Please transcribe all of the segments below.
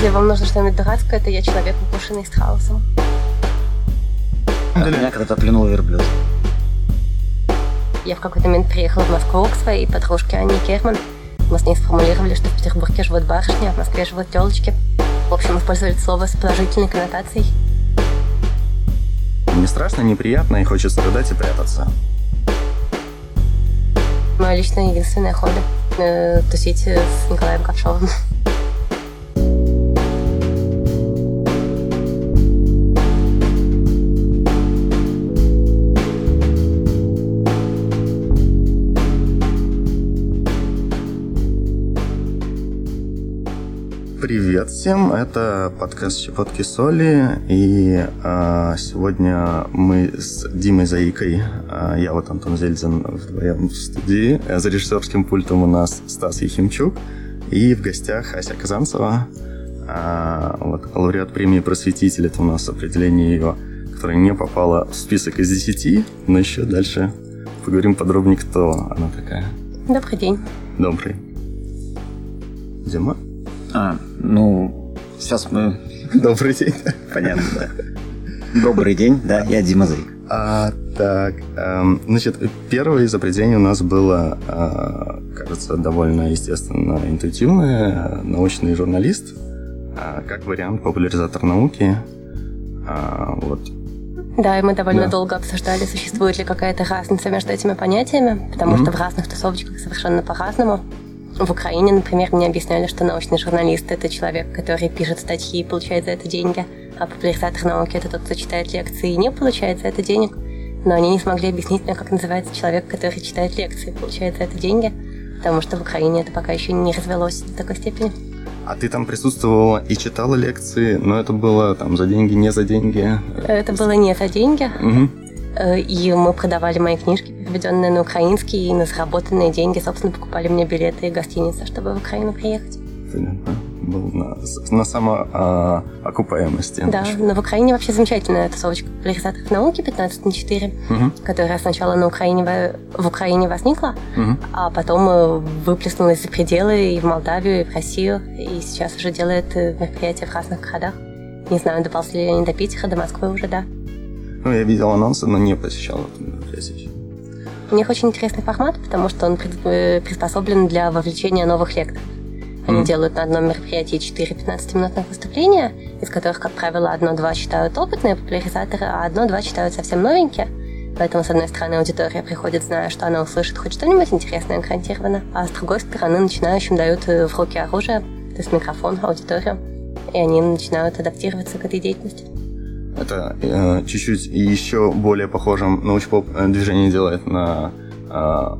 Если вам нужно что-нибудь дурацкое, то я человек, укушенный с хаосом. Меня когда-то плюнул верблюд. Я в какой-то момент приехала в Москву к своей подружке Анне Керман. Мы с ней сформулировали, что в Петербурге живут барышни, а в Москве живут телочки. В общем, использовали слово с положительной коннотацией. Не страшно, неприятно и хочется рыдать и прятаться. Мое личное единственное хобби э, – тусить с Николаем Ковшовым. Привет всем, это подкаст «Щепотки соли», и а, сегодня мы с Димой Заикой, а, я вот Антон Зельзин вдвоем в студии, за режиссерским пультом у нас Стас Ехимчук, и в гостях Ася Казанцева, а, вот, лауреат премии «Просветитель», это у нас определение ее, которое не попало в список из десяти, но еще дальше поговорим подробнее, кто она такая. Добрый день. Добрый. Дима? А, ну, сейчас мы... Добрый день. Понятно, да. Добрый день, да, я Дима Зайк. А, так, эм, значит, первое из определений у нас было, э, кажется, довольно естественно интуитивное, научный журналист, э, как вариант популяризатор науки. Э, вот. Да, и мы довольно Да. долго обсуждали, существует ли какая-то разница между этими понятиями, потому Мгм. что в разных тусовочках совершенно по-разному. В Украине, например, мне объясняли, что научный журналист – это человек, который пишет статьи и получает за это деньги, а популяризатор науки – это тот, кто читает лекции и не получает за это денег. Но они не смогли объяснить мне, как называется человек, который читает лекции и получает за это деньги, потому что в Украине это пока еще не развелось до такой степени. А ты там присутствовала и читала лекции, но это было там за деньги, не за деньги. Это было не за деньги, Мгм. Э, И мы продавали мои книжки, переведенные на украинский, и на заработанные деньги, собственно, покупали мне билеты и гостиницы, чтобы в Украину приехать. Понятно. Был на, на самоокупаемости. Да, но в Украине вообще замечательная тусовочка популяризаторов науки 15 на 4, Мгм. которая сначала на Украине, в Украине возникла, Мгм. а потом э, выплеснулась за пределы и в Молдавию, и в Россию, и сейчас уже делает э, мероприятия в разных городах. Не знаю, доползли ли они до Питера, до Москвы уже, да. Ну, я видел анонсы, но не посещал это мероприятие. У них очень интересный формат, потому что он э, приспособлен для вовлечения новых лекторов. Они Мгм. делают на одном мероприятии 4 15-минутных выступления, из которых, как правило, одно-два читают опытные популяризаторы, а одно-два читают совсем новенькие. Поэтому, с одной стороны, аудитория приходит, зная, что она услышит хоть что-нибудь интересное гарантированно, а с другой стороны, начинающим дают э, в руки оружие, то есть микрофон, аудиторию, и они начинают адаптироваться к этой деятельности. Это э, чуть-чуть еще более похожим научпоп э, движение делает на э,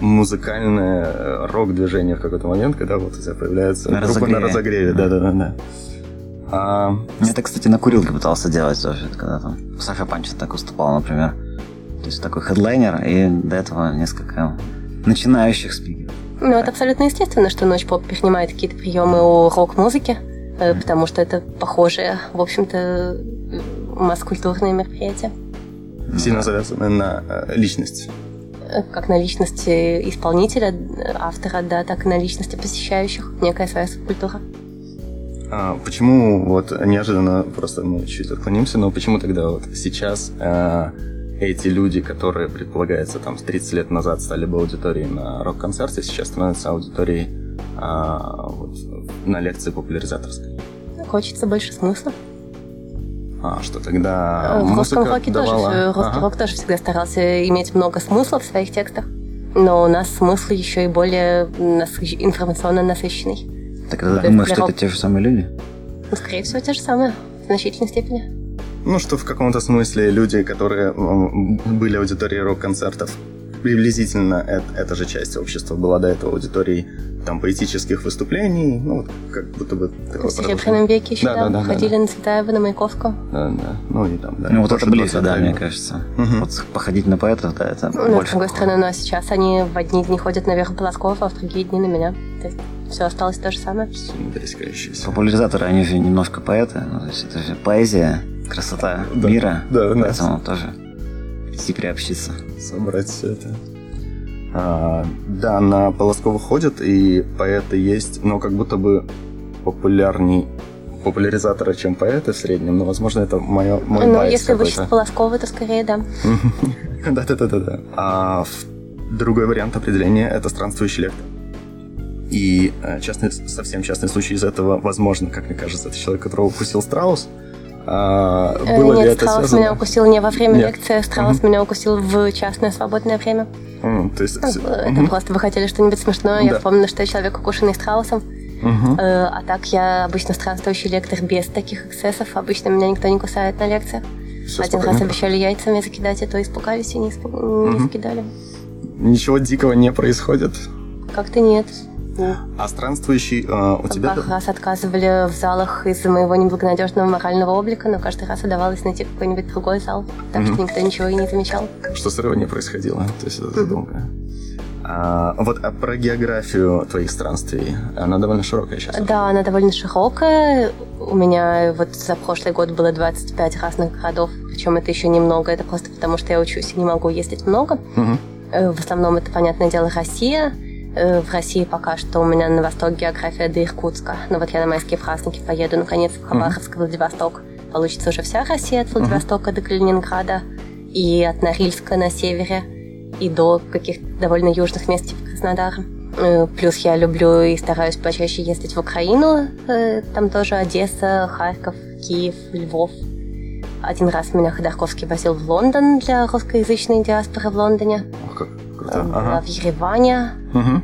музыкальное э, рок-движение в какой-то момент, когда вот у тебя появляется На группа на разогреве. разогреве. Да-да-да. А, Я это, кстати, на курилке пытался делать тоже, когда там Саша Панчин так выступал, например. То есть такой хедлайнер, и до этого несколько начинающих спикеров. Ну, это абсолютно естественно, что ночь поп перенимает какие-то приемы у рок-музыки, э, потому что это похожие, в общем-то, э, масс-культурные мероприятия. сильно завязаны на э, личность. Э, Как на личности исполнителя, э, автора, да, так и на личности посещающих. Некая своя субкультура. А почему вот неожиданно просто мы чуть отклонимся, но почему тогда вот сейчас э, эти люди, которые предполагается там с 30 лет назад стали бы аудиторией на рок-концерте, сейчас становятся аудиторией а, вот, на лекции популяризаторской? Хочется больше смысла. А что тогда Э, В русском роке давала? тоже, русский Ага. рок тоже всегда старался иметь много смысла в своих текстах. Но у нас смысл еще и более насыщ- информационно насыщенный. Так ты Да, думаешь, что это рок. те же самые люди? Ну, скорее всего, те же самые, в значительной степени. Ну, что в каком-то смысле люди, которые были аудиторией рок-концертов, приблизительно это, эта же часть общества была до этого аудиторией там поэтических выступлений, ну, вот как будто бы такое В Серебряном веке еще, Да, да, да, да, ходили да. на Цветаева, на Маяковского. Да, да. Ну и там, да. ну, вот это близко, да, мне кажется. Мгм. Вот походить на поэтов, да, это Ну, с больше. другой похоже. стороны, ну а сейчас они в одни дни ходят на Веру Полоскову, а в другие дни на меня. То есть все осталось то же самое. Популяризаторы, они же немножко поэты. Ну, то есть это же поэзия, красота Да, мира. да, да. Поэтому тоже приобщиться. собрать все это. А, да, на Полоскову ходят, и поэты есть, но как будто бы популярней популяризатора, чем поэты в среднем, но, возможно, это мое, мой Ну, если какой-то. вычесть Полосковой, то скорее да. Да-да-да-да. А другой вариант определения – это странствующий лектор. И э, частный, совсем частный случай из этого, возможно, как мне кажется, это человек, которого укусил страус. А, Э, было ли Нет, это Страус связано? меня укусил не во время Нет. лекции, Страус меня укусил в частное свободное время. М, то есть... Ну, Это Мгм. просто вы хотели что-нибудь смешное, я Да. вспомнила, что я человек, укушенный страусом. Э, А так я обычно странствующий лектор без таких эксцессов. Обычно меня никто не кусает на лекциях. Всё Один спокойно. раз обещали яйцами закидать, и то испугались и не, испу- не Мгм. закидали. Ничего дикого не происходит. Как-то нет. А странствующий э, у тебя... Пару раз отказывали в залах из-за моего неблагонадежного морального облика, но каждый раз удавалось найти какой-нибудь другой зал, так Мгм. что никто ничего и не замечал. Что не происходило. То есть это задумка. А, вот а про географию твоих странствий. Она довольно широкая сейчас. Да, она довольно широкая. У меня вот за прошлый год было 25 разных городов, причем это еще немного, это просто потому, что я учусь и не могу ездить много. Э, В основном это, понятное дело, Россия. Э, В России пока что у меня на восток география до Иркутска. Но вот я на майские праздники поеду, наконец, в Хабаровск, Владивосток. Получится уже вся Россия от Владивостока до Калининграда. И от Норильска на севере. И до каких-то довольно южных мест, типа Краснодара. Э, Плюс я люблю и стараюсь почаще ездить в Украину. Э, Там тоже Одесса, Харьков, Киев, Львов. Один раз меня Ходорковский возил в Лондон для русскоязычной диаспоры в Лондоне. Ох, как Э, Ага. в Ереване. Мгм.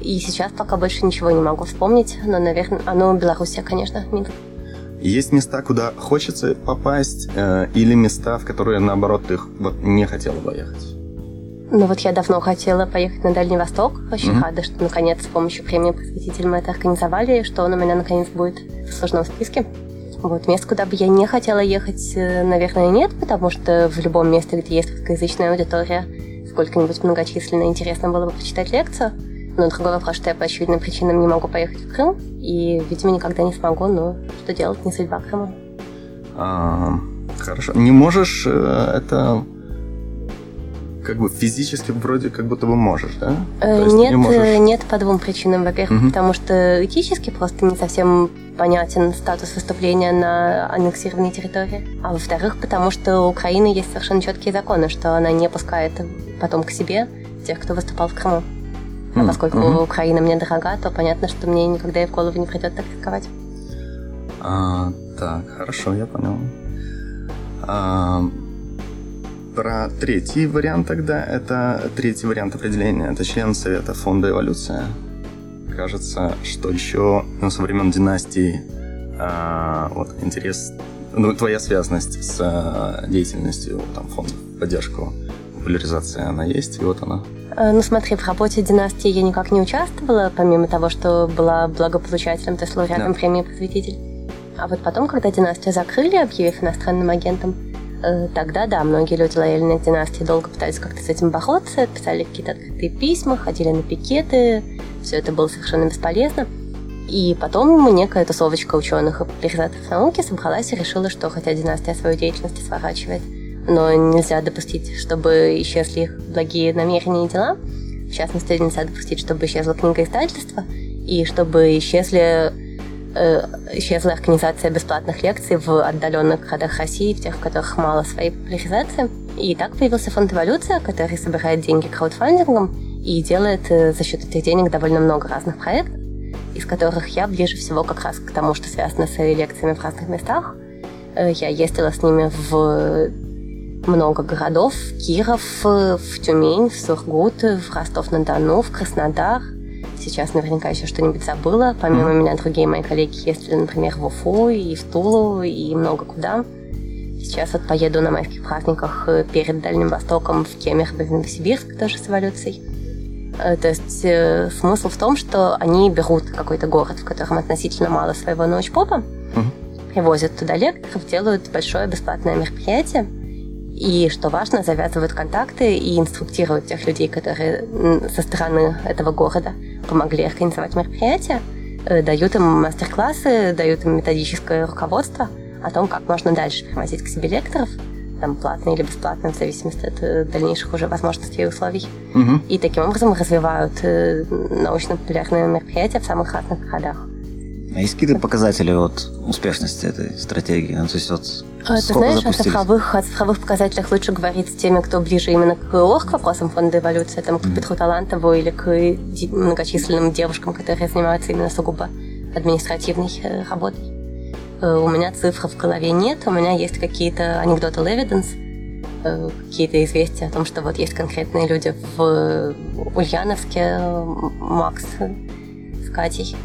И сейчас пока больше ничего не могу вспомнить, но, наверное, оно Белоруссия, конечно, Минск. Есть места, куда хочется попасть, э, или места, в которые, наоборот, ты вот не хотела бы ехать? Ну вот я давно хотела поехать на Дальний Восток. Очень Мгм. рада, что наконец с помощью премии «Просветитель» мы это организовали, и что он у меня наконец будет в сложном списке. Вот, мест, куда бы я не хотела ехать, э, наверное, нет, потому что в любом месте, где есть русскоязычная аудитория, сколько-нибудь многочисленно интересно было бы почитать лекцию. Но другой вопрос, что я по очевидным причинам не могу поехать в Крым, и, видимо, никогда не смогу, но что делать, не судьба Крыма. А, хорошо. Не можешь э, это как бы физически вроде как будто бы можешь, да? Э, Нет, не можешь- э, нет по двум причинам. Во-первых, Мгм. потому что этически просто не совсем понятен статус выступления на аннексированной территории. А во-вторых, потому что у Украины есть совершенно четкие законы, что она не пускает потом к себе тех, кто выступал в Крыму. А М, поскольку мгм. Украина мне дорога, то понятно, что мне никогда и в голову не придет так рисковать. А, так, хорошо, я понял. А, про третий вариант тогда, это третий вариант определения, это член Совета Фонда Эволюция. Кажется, что еще ну, со времен династии а, вот интерес, ну, твоя связанность с а, деятельностью там, фонда поддержку популяризации, она есть, и вот она. Э, Ну смотри, в работе династии я никак не участвовала, помимо того, что была благополучателем, то есть лауреатом Да. премии «Просветитель». А вот потом, когда династию закрыли, объявив иностранным агентом, тогда, да, многие люди лояльные к династии долго пытались как-то с этим бороться, писали какие-то открытые письма, ходили на пикеты, все это было совершенно бесполезно. И потом некая тусовочка ученых и популяризаторов науки собралась и решила, что хотя династия свою деятельность сворачивает, но нельзя допустить, чтобы исчезли их благие намерения и дела. В частности, нельзя допустить, чтобы исчезла книга издательства, и чтобы исчезли, э, исчезла организация бесплатных лекций в отдаленных городах России, в тех, в которых мало своей популяризации. И так появился фонд «Эволюция», который собирает деньги краудфандингом и делает э, за счет этих денег довольно много разных проектов, из которых я ближе всего как раз к тому, что связано с лекциями в разных местах. Э, Я ездила с ними в много городов. Киров, э, в Тюмень, в Сургут, в Ростов-на-Дону, в Краснодар. Сейчас наверняка еще что-нибудь забыла. Помимо меня другие мои коллеги ездили, например, в Уфу и в Тулу и много куда. Сейчас вот поеду на майских праздниках э, перед Дальним Востоком в Кемерово, в Новосибирск, тоже с эволюцией. Э, То есть э, смысл в том, что они берут какой-то город, в котором относительно мало своего научпопа, Мгм. привозят туда лекторов, делают большое бесплатное мероприятие, и, что важно, завязывают контакты и инструктируют тех людей, которые со стороны этого города помогли организовать мероприятие, э, дают им мастер-классы, дают им методическое руководство о том, как можно дальше привозить к себе лекторов, там, платно или бесплатно, в зависимости от э, дальнейших уже возможностей и условий. Мгм. И таким образом развивают э, научно-популярные мероприятия в самых разных городах. А есть какие-то показатели вот успешности этой стратегии? Ну, то есть вот Ты знаешь, о цифровых, о цифровых показателях лучше говорить с теми, кто ближе именно к ОХ, к вопросам фонда эволюции, там, к Петру Талантову или к многочисленным девушкам, которые занимаются именно сугубо административной э, работой. Э, у меня цифр в голове нет, у меня есть какие-то анекдоты evidence, э, какие-то известия о том, что вот есть конкретные люди в Ульяновске, Макс с Катей,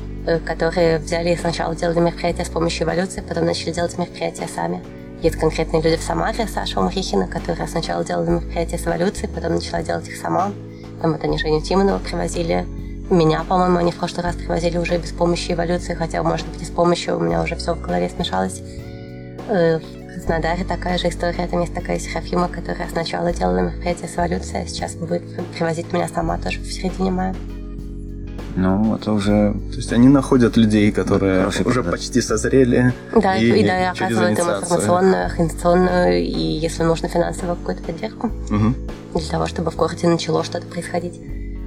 которые взяли и сначала делали мероприятия с помощью эволюции, потом начали делать мероприятия сами. Есть конкретные люди в Самаре, Саша Умрихина, которая сначала делала мероприятия с эволюцией, потом начала делать их сама. Там вот они Женю Тимонова привозили, меня, по-моему, они в прошлый раз привозили уже без помощи эволюции, хотя, может быть, и с помощью у меня уже все в голове смешалось. Э, в Краснодаре такая же история. Там есть такая Серафима, которая сначала делала мероприятие с эволюцией, а сейчас будет привозить меня сама тоже в середине мая. Ну, это уже... То есть они находят людей, которые Хороший уже да. почти созрели. Да, и, и да, и оказывают им информационную, организационную и, если нужно, финансовую какую-то поддержку. Угу. Для того, чтобы в городе начало что-то происходить.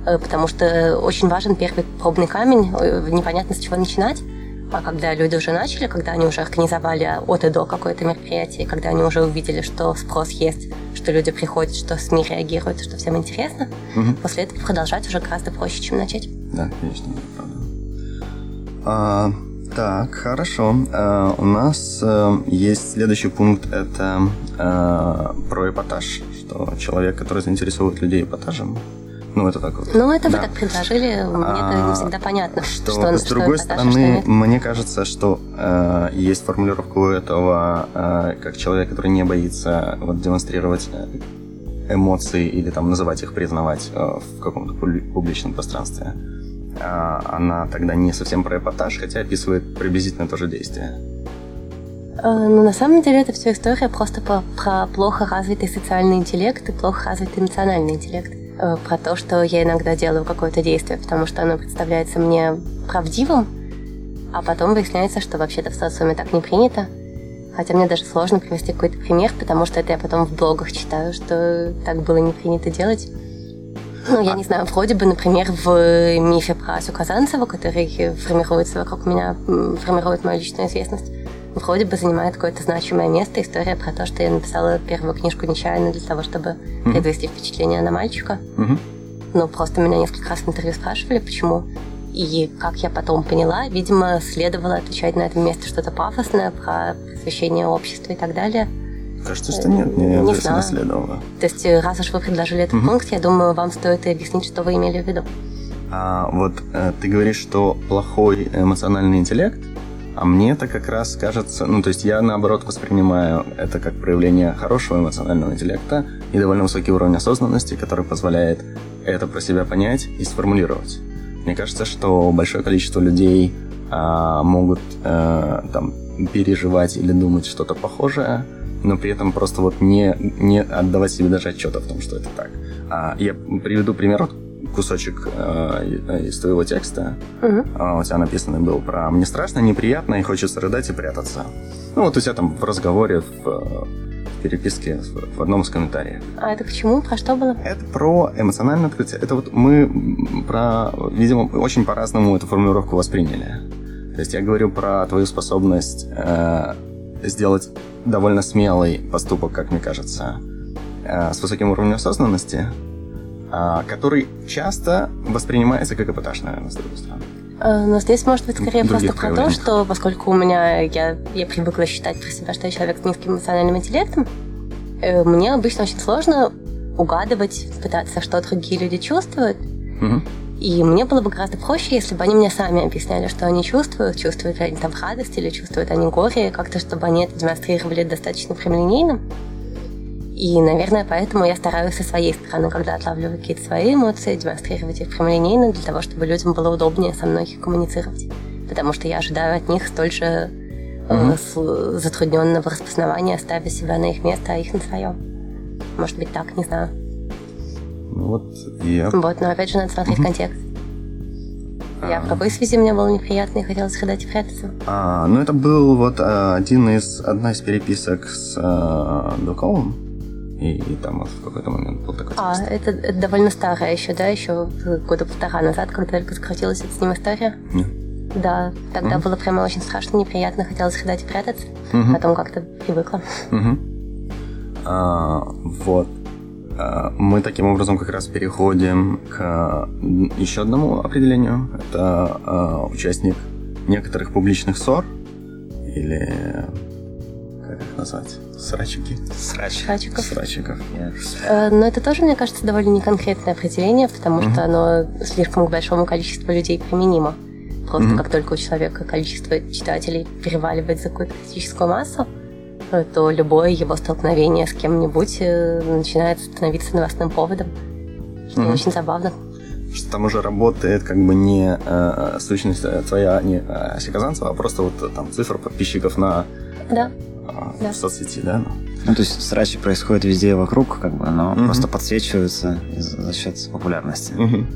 Э, потому что очень важен первый пробный камень, э, непонятно с чего начинать. А когда люди уже начали, когда они уже организовали от и до какое-то мероприятие, когда они уже увидели, что спрос есть, что люди приходят, что СМИ реагируют, что всем интересно, угу. после этого продолжать уже гораздо проще, чем начать. Да, конечно, правда. А, так, хорошо. А, у нас а, есть следующий пункт, это а, про эпатаж, что человек, который заинтересовывает людей эпатажем, ну, это так вот. Ну, это да. вы так предложили. Мне а, это не всегда понятно. Что, что с другой что стороны, что мне кажется, что э, есть формулировка у этого, э, как человек, который не боится вот, демонстрировать э, эмоции или там называть их, признавать э, в каком-то публичном пространстве. Э, она тогда не совсем про эпатаж, хотя описывает приблизительно то же действие. Э, ну, на самом деле, это все история просто про, про плохо развитый социальный интеллект и плохо развитый эмоциональный интеллект. Э, про то, что я иногда делаю какое-то действие, потому что оно представляется мне правдивым, а потом выясняется, что вообще-то в социуме так не принято. Хотя мне даже сложно привести какой-то пример, потому что это я потом в блогах читаю, что так было не принято делать. Ну, я не знаю, вроде бы, например, в мифе про Асю Казанцеву, который формируется вокруг меня, формирует мою личную известность, вроде бы занимает какое-то значимое место история про то, что я написала первую книжку нечаянно для того, чтобы mm-hmm. произвести впечатление на мальчика. Mm-hmm. Ну, просто меня несколько раз в интервью спрашивали, почему. И как я потом поняла, видимо, следовало отвечать на этом месте что-то пафосное про просвещение общества и так далее. Кажется, что нет, не, не знаю. следовало. То есть, раз уж вы предложили этот mm-hmm. пункт, я думаю, вам стоит объяснить, что вы имели в виду. А, вот э, ты говоришь, что плохой эмоциональный интеллект а мне это как раз кажется, ну, то есть я, наоборот, воспринимаю это как проявление хорошего эмоционального интеллекта и довольно высокий уровень осознанности, который позволяет это про себя понять и сформулировать. Мне кажется, что большое количество людей а, могут а, там переживать или думать что-то похожее, но при этом просто вот не, не отдавать себе даже отчета в том, что это так. А, я приведу пример кусочек э, из твоего текста. Угу. Uh, у тебя написано был про «мне страшно, неприятно и хочется рыдать и прятаться». Ну вот у тебя там в разговоре, в, в переписке, в, в одном из комментариев. А это к чему? Про что было? Это про эмоциональное открытие. Это вот мы про, видимо, очень по-разному эту формулировку восприняли. То есть я говорю про твою способность э, сделать довольно смелый поступок, как мне кажется, э, с высоким уровнем осознанности, который часто воспринимается как эпатаж, наверное, с другой стороны. Э, но здесь может быть скорее просто про то, что поскольку у меня я, я привыкла считать про себя, что я человек с низким эмоциональным интеллектом, э, мне обычно очень сложно угадывать, пытаться, что другие люди чувствуют. Угу. И мне было бы гораздо проще, если бы они мне сами объясняли, что они чувствуют, чувствуют ли они там радость или чувствуют они горе, как-то, чтобы они это демонстрировали достаточно прямолинейно. И, наверное, поэтому я стараюсь со своей стороны, когда отлавливаю какие-то свои эмоции, демонстрировать их прямолинейно, для того, чтобы людям было удобнее со мной коммуницировать. Потому что я ожидаю от них столь же mm-hmm. затрудненного распознавания, ставя себя на их место, а их на свое. Может быть так, не знаю. Ну вот, я... Вот, но опять же надо смотреть mm-hmm. контекст. Я в какой связи мне было неприятно и хотелось ходать и прятаться? А, ну, это был вот один из, одна из переписок с а, Дуковым и, и там в какой-то момент был такой А, это, это довольно старая еще, да, еще года полтора назад, когда только закрутилась эта с ним история? Нет. Да, тогда Мгм. было прямо очень страшно, неприятно, хотелось рыдать и прятаться. Мгм. Потом как-то привыкла. Мгм. А, вот. А, Мы таким образом как раз переходим к еще одному определению. Это а, участник некоторых публичных ссор или как их назвать? Срачики? Срач. Срачиков. Срачиков. Я- Э, Но это тоже, мне кажется, довольно неконкретное определение, потому Мгм. что оно слишком к большому количеству людей применимо. Просто Мгм. как только у человека количество читателей переваливает за какую-то критическую массу, э, то любое его столкновение с кем-нибудь э, начинает становиться новостным поводом. Что Мгм. очень забавно. Что там уже работает как бы не э, сущность твоя, не э, Ася Казанцева, а просто вот там цифра подписчиков на Да. Да. соцсети, да? Ну, то есть срачи происходят везде вокруг, как бы, но Мгм. просто подсвечиваются за счет популярности. Мгм.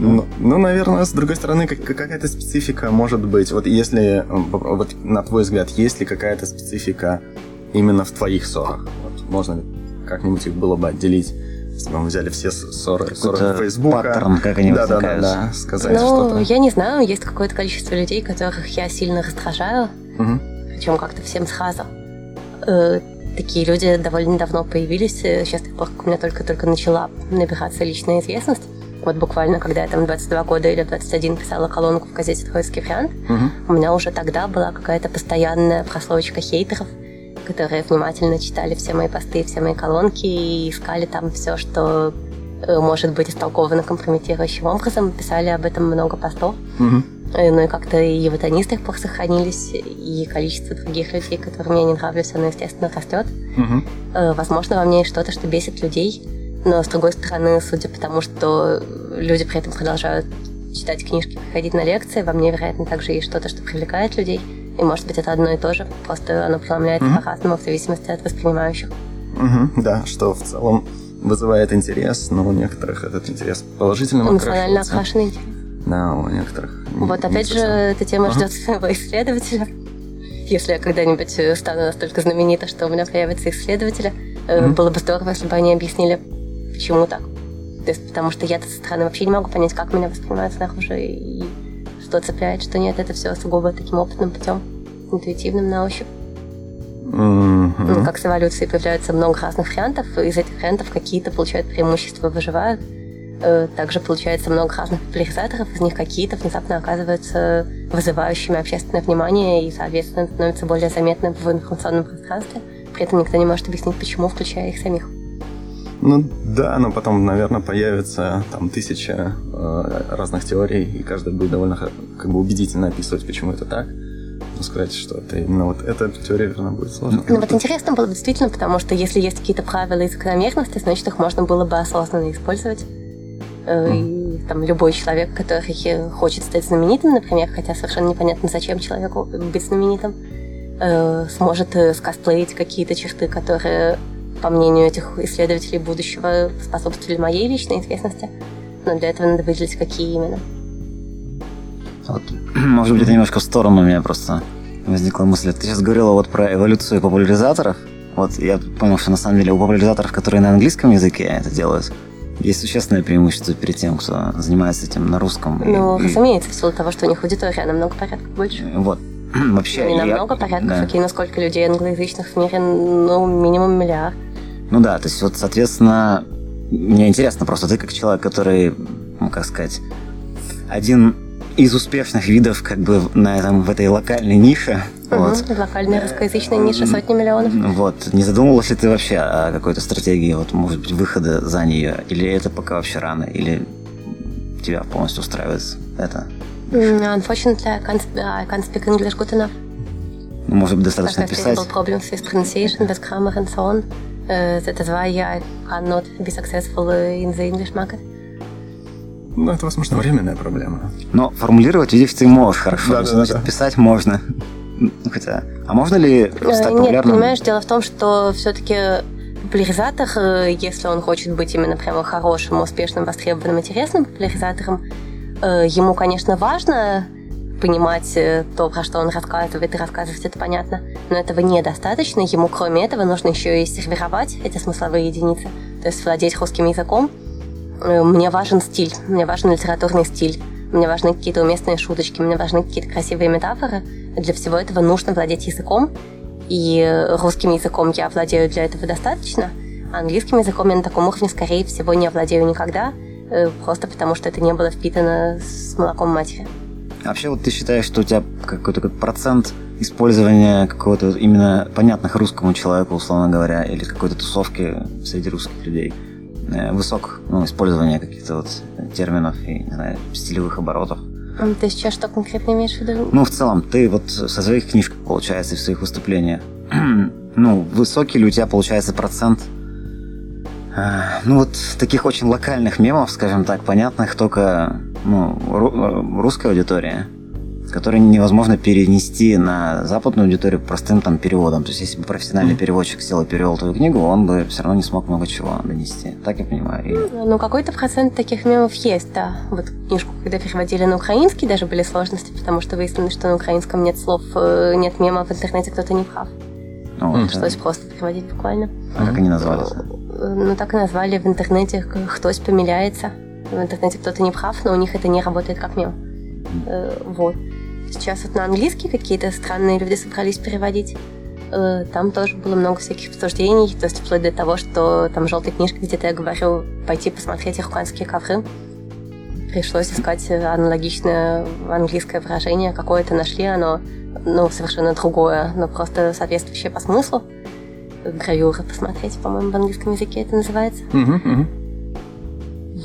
Ну, ну, наверное, с другой стороны, как- какая-то специфика может быть. Вот если, вот на твой взгляд, есть ли какая-то специфика именно в твоих ссорах? Вот можно ли как-нибудь их было бы отделить? Если бы мы взяли все ссоры, ссоры Фейсбука. паттерн, как они да, да, да, да, сказать Ну, что-то. я не знаю, есть какое-то количество людей, которых я сильно раздражаю, Мгм. Причем как-то всем сразу. Э, Такие люди довольно давно появились, э, сейчас как у меня только-только начала набираться личная известность. Вот буквально, когда я там 22 года или 21 писала колонку в газете «Троицкий вариант», Мгм. у меня уже тогда была какая-то постоянная прослойка хейтеров, которые внимательно читали все мои посты, все мои колонки и искали там все, что э, может быть истолковано компрометирующим образом, писали об этом много постов. Мгм. Э, Ну и как-то и с тех пор сохранились, и количество других людей, которым я не нравлюсь, оно, естественно, растет. Мгм. Э, Возможно, во мне есть что-то, что бесит людей, но, с другой стороны, судя по тому, что люди при этом продолжают читать книжки, приходить на лекции, во мне, вероятно, также есть что-то, что привлекает людей. И, может быть, это одно и то же, просто оно преломляется Мгм. по-разному в зависимости от воспринимающих. Мгм. Да, что в целом вызывает интерес, но у некоторых этот интерес положительно Эмоционально окрашенный интерес. Да, у некоторых. Вот опять же, эта тема ждет своего исследователя. Если я когда-нибудь э, стану настолько знаменита, что у меня появятся исследователи, э, было бы здорово, если бы они объяснили, почему так. То есть, потому что я-то со стороны вообще не могу понять, как меня воспринимают снаружи и что цепляет, что нет. Это все сугубо таким опытным путем, интуитивным на ощупь. Мгм. Ну, как с эволюцией появляется много разных вариантов, и из этих вариантов какие-то получают преимущество, выживают. Э, Также получается много разных популяризаторов, из них какие-то внезапно оказываются вызывающими общественное внимание и, соответственно, становятся более заметными в информационном пространстве. При этом никто не может объяснить, почему, включая их самих. Ну да, но потом, наверное, появится там тысяча э, разных теорий, и каждая будет довольно как бы убедительно описывать, почему это так. Но сказать, что это именно вот эта теория, наверное, будет сложно. Ну вот интересно было бы действительно, потому что если есть какие-то правила и закономерности, значит, их можно было бы осознанно использовать. Э, И там любой человек, который хочет стать знаменитым, например, хотя совершенно непонятно, зачем человеку быть знаменитым, э, сможет э, скосплеить какие-то черты, которые, по мнению этих исследователей будущего, способствовали моей личной известности. Но для этого надо выделить, какие именно. Вот, может быть, это немножко в сторону у меня просто возникла мысль. Ты сейчас говорила вот про эволюцию популяризаторов. Вот я понял, что на самом деле у популяризаторов, которые на английском языке это делают, есть существенное преимущество перед тем, кто занимается этим на русском. Ну, разумеется, в силу того, что у них аудитория намного порядков больше. Вот. Вообще, Не я- намного порядков, да. окей, но сколько людей англоязычных в мире, ну, минимум миллиард. Ну да, то есть вот, соответственно, мне интересно просто, ты как человек, который, ну, как сказать, один из успешных видов как бы на этом, в этой локальной нише, вот, Мгм, Локальная русскоязычная ниша сотни миллионов. вот, не задумывалась ли ты вообще о какой-то стратегии, вот, может быть, выхода за нее, или это пока вообще рано, или тебя полностью устраивает это? Unfortunately, I can't, I can't speak English good enough. Ну, Может быть, I достаточно have писать? problems with pronunciation, with grammar and so on. Uh, that is why I cannot be successful uh, in the English market. Ну, это, возможно, временная проблема. Но формулировать, видишь, ты можешь хорошо, Да, да, значит, да. писать можно. Ну, Хотя, а можно ли Э, стать Нет, популярным? понимаешь, дело в том, что все-таки популяризатор, э, если он хочет быть именно прямо хорошим, успешным, востребованным, интересным популяризатором, э, ему, конечно, важно понимать э, то, про что он рассказывает, и рассказывать это понятно, но этого недостаточно. Ему, кроме этого, нужно еще и сервировать эти смысловые единицы, то есть владеть русским языком. Э, Мне важен стиль, мне важен литературный стиль. мне важны какие-то уместные шуточки, мне важны какие-то красивые метафоры. Для всего этого нужно владеть языком, и русским языком я владею для этого достаточно, а английским языком я на таком уровне, скорее всего, не владею никогда, э, просто потому что это не было впитано с молоком матери. Вообще, вот ты считаешь, что у тебя какой-то процент использования какого-то именно понятных русскому человеку, условно говоря, или какой-то тусовки среди русских людей высок, ну, использование каких-то вот терминов и, не знаю, стилевых оборотов. Ты сейчас что конкретно имеешь в виду? Ну, в целом, ты вот со своих книжек, получается, в своих выступлениях, ну, высокий ли у тебя получается процент а, ну, вот таких очень локальных мемов, скажем так, понятных только ну, ру- русской аудитории, которые невозможно перенести на западную аудиторию простым там переводом. То есть, если бы профессиональный mm-hmm. переводчик сел и перевел твою книгу, он бы все равно не смог много чего донести. Так я понимаю. И... Ну, какой-то процент таких мемов есть, да. Вот книжку, когда переводили на украинский, даже были сложности, потому что выяснилось, что на украинском нет слов, э, нет мемов, в интернете кто-то не прав. Ну, вот, Пришлось да. просто переводить буквально. А как они назвали? Ну, так и назвали в интернете «Хтось помиляется». В интернете кто-то не прав, но у них это не работает как мем. Э, вот. Сейчас вот на английский какие-то странные люди собрались переводить. Э, там тоже было много всяких обсуждений, то есть вплоть до того, что там желтая книжка где-то я говорю пойти посмотреть ихуанские ковры. Пришлось искать аналогичное английское выражение, какое-то нашли, оно ну, совершенно другое, но просто соответствующее по смыслу. Гравюры посмотреть, по-моему, в английском языке это называется. Uh-huh, uh-huh.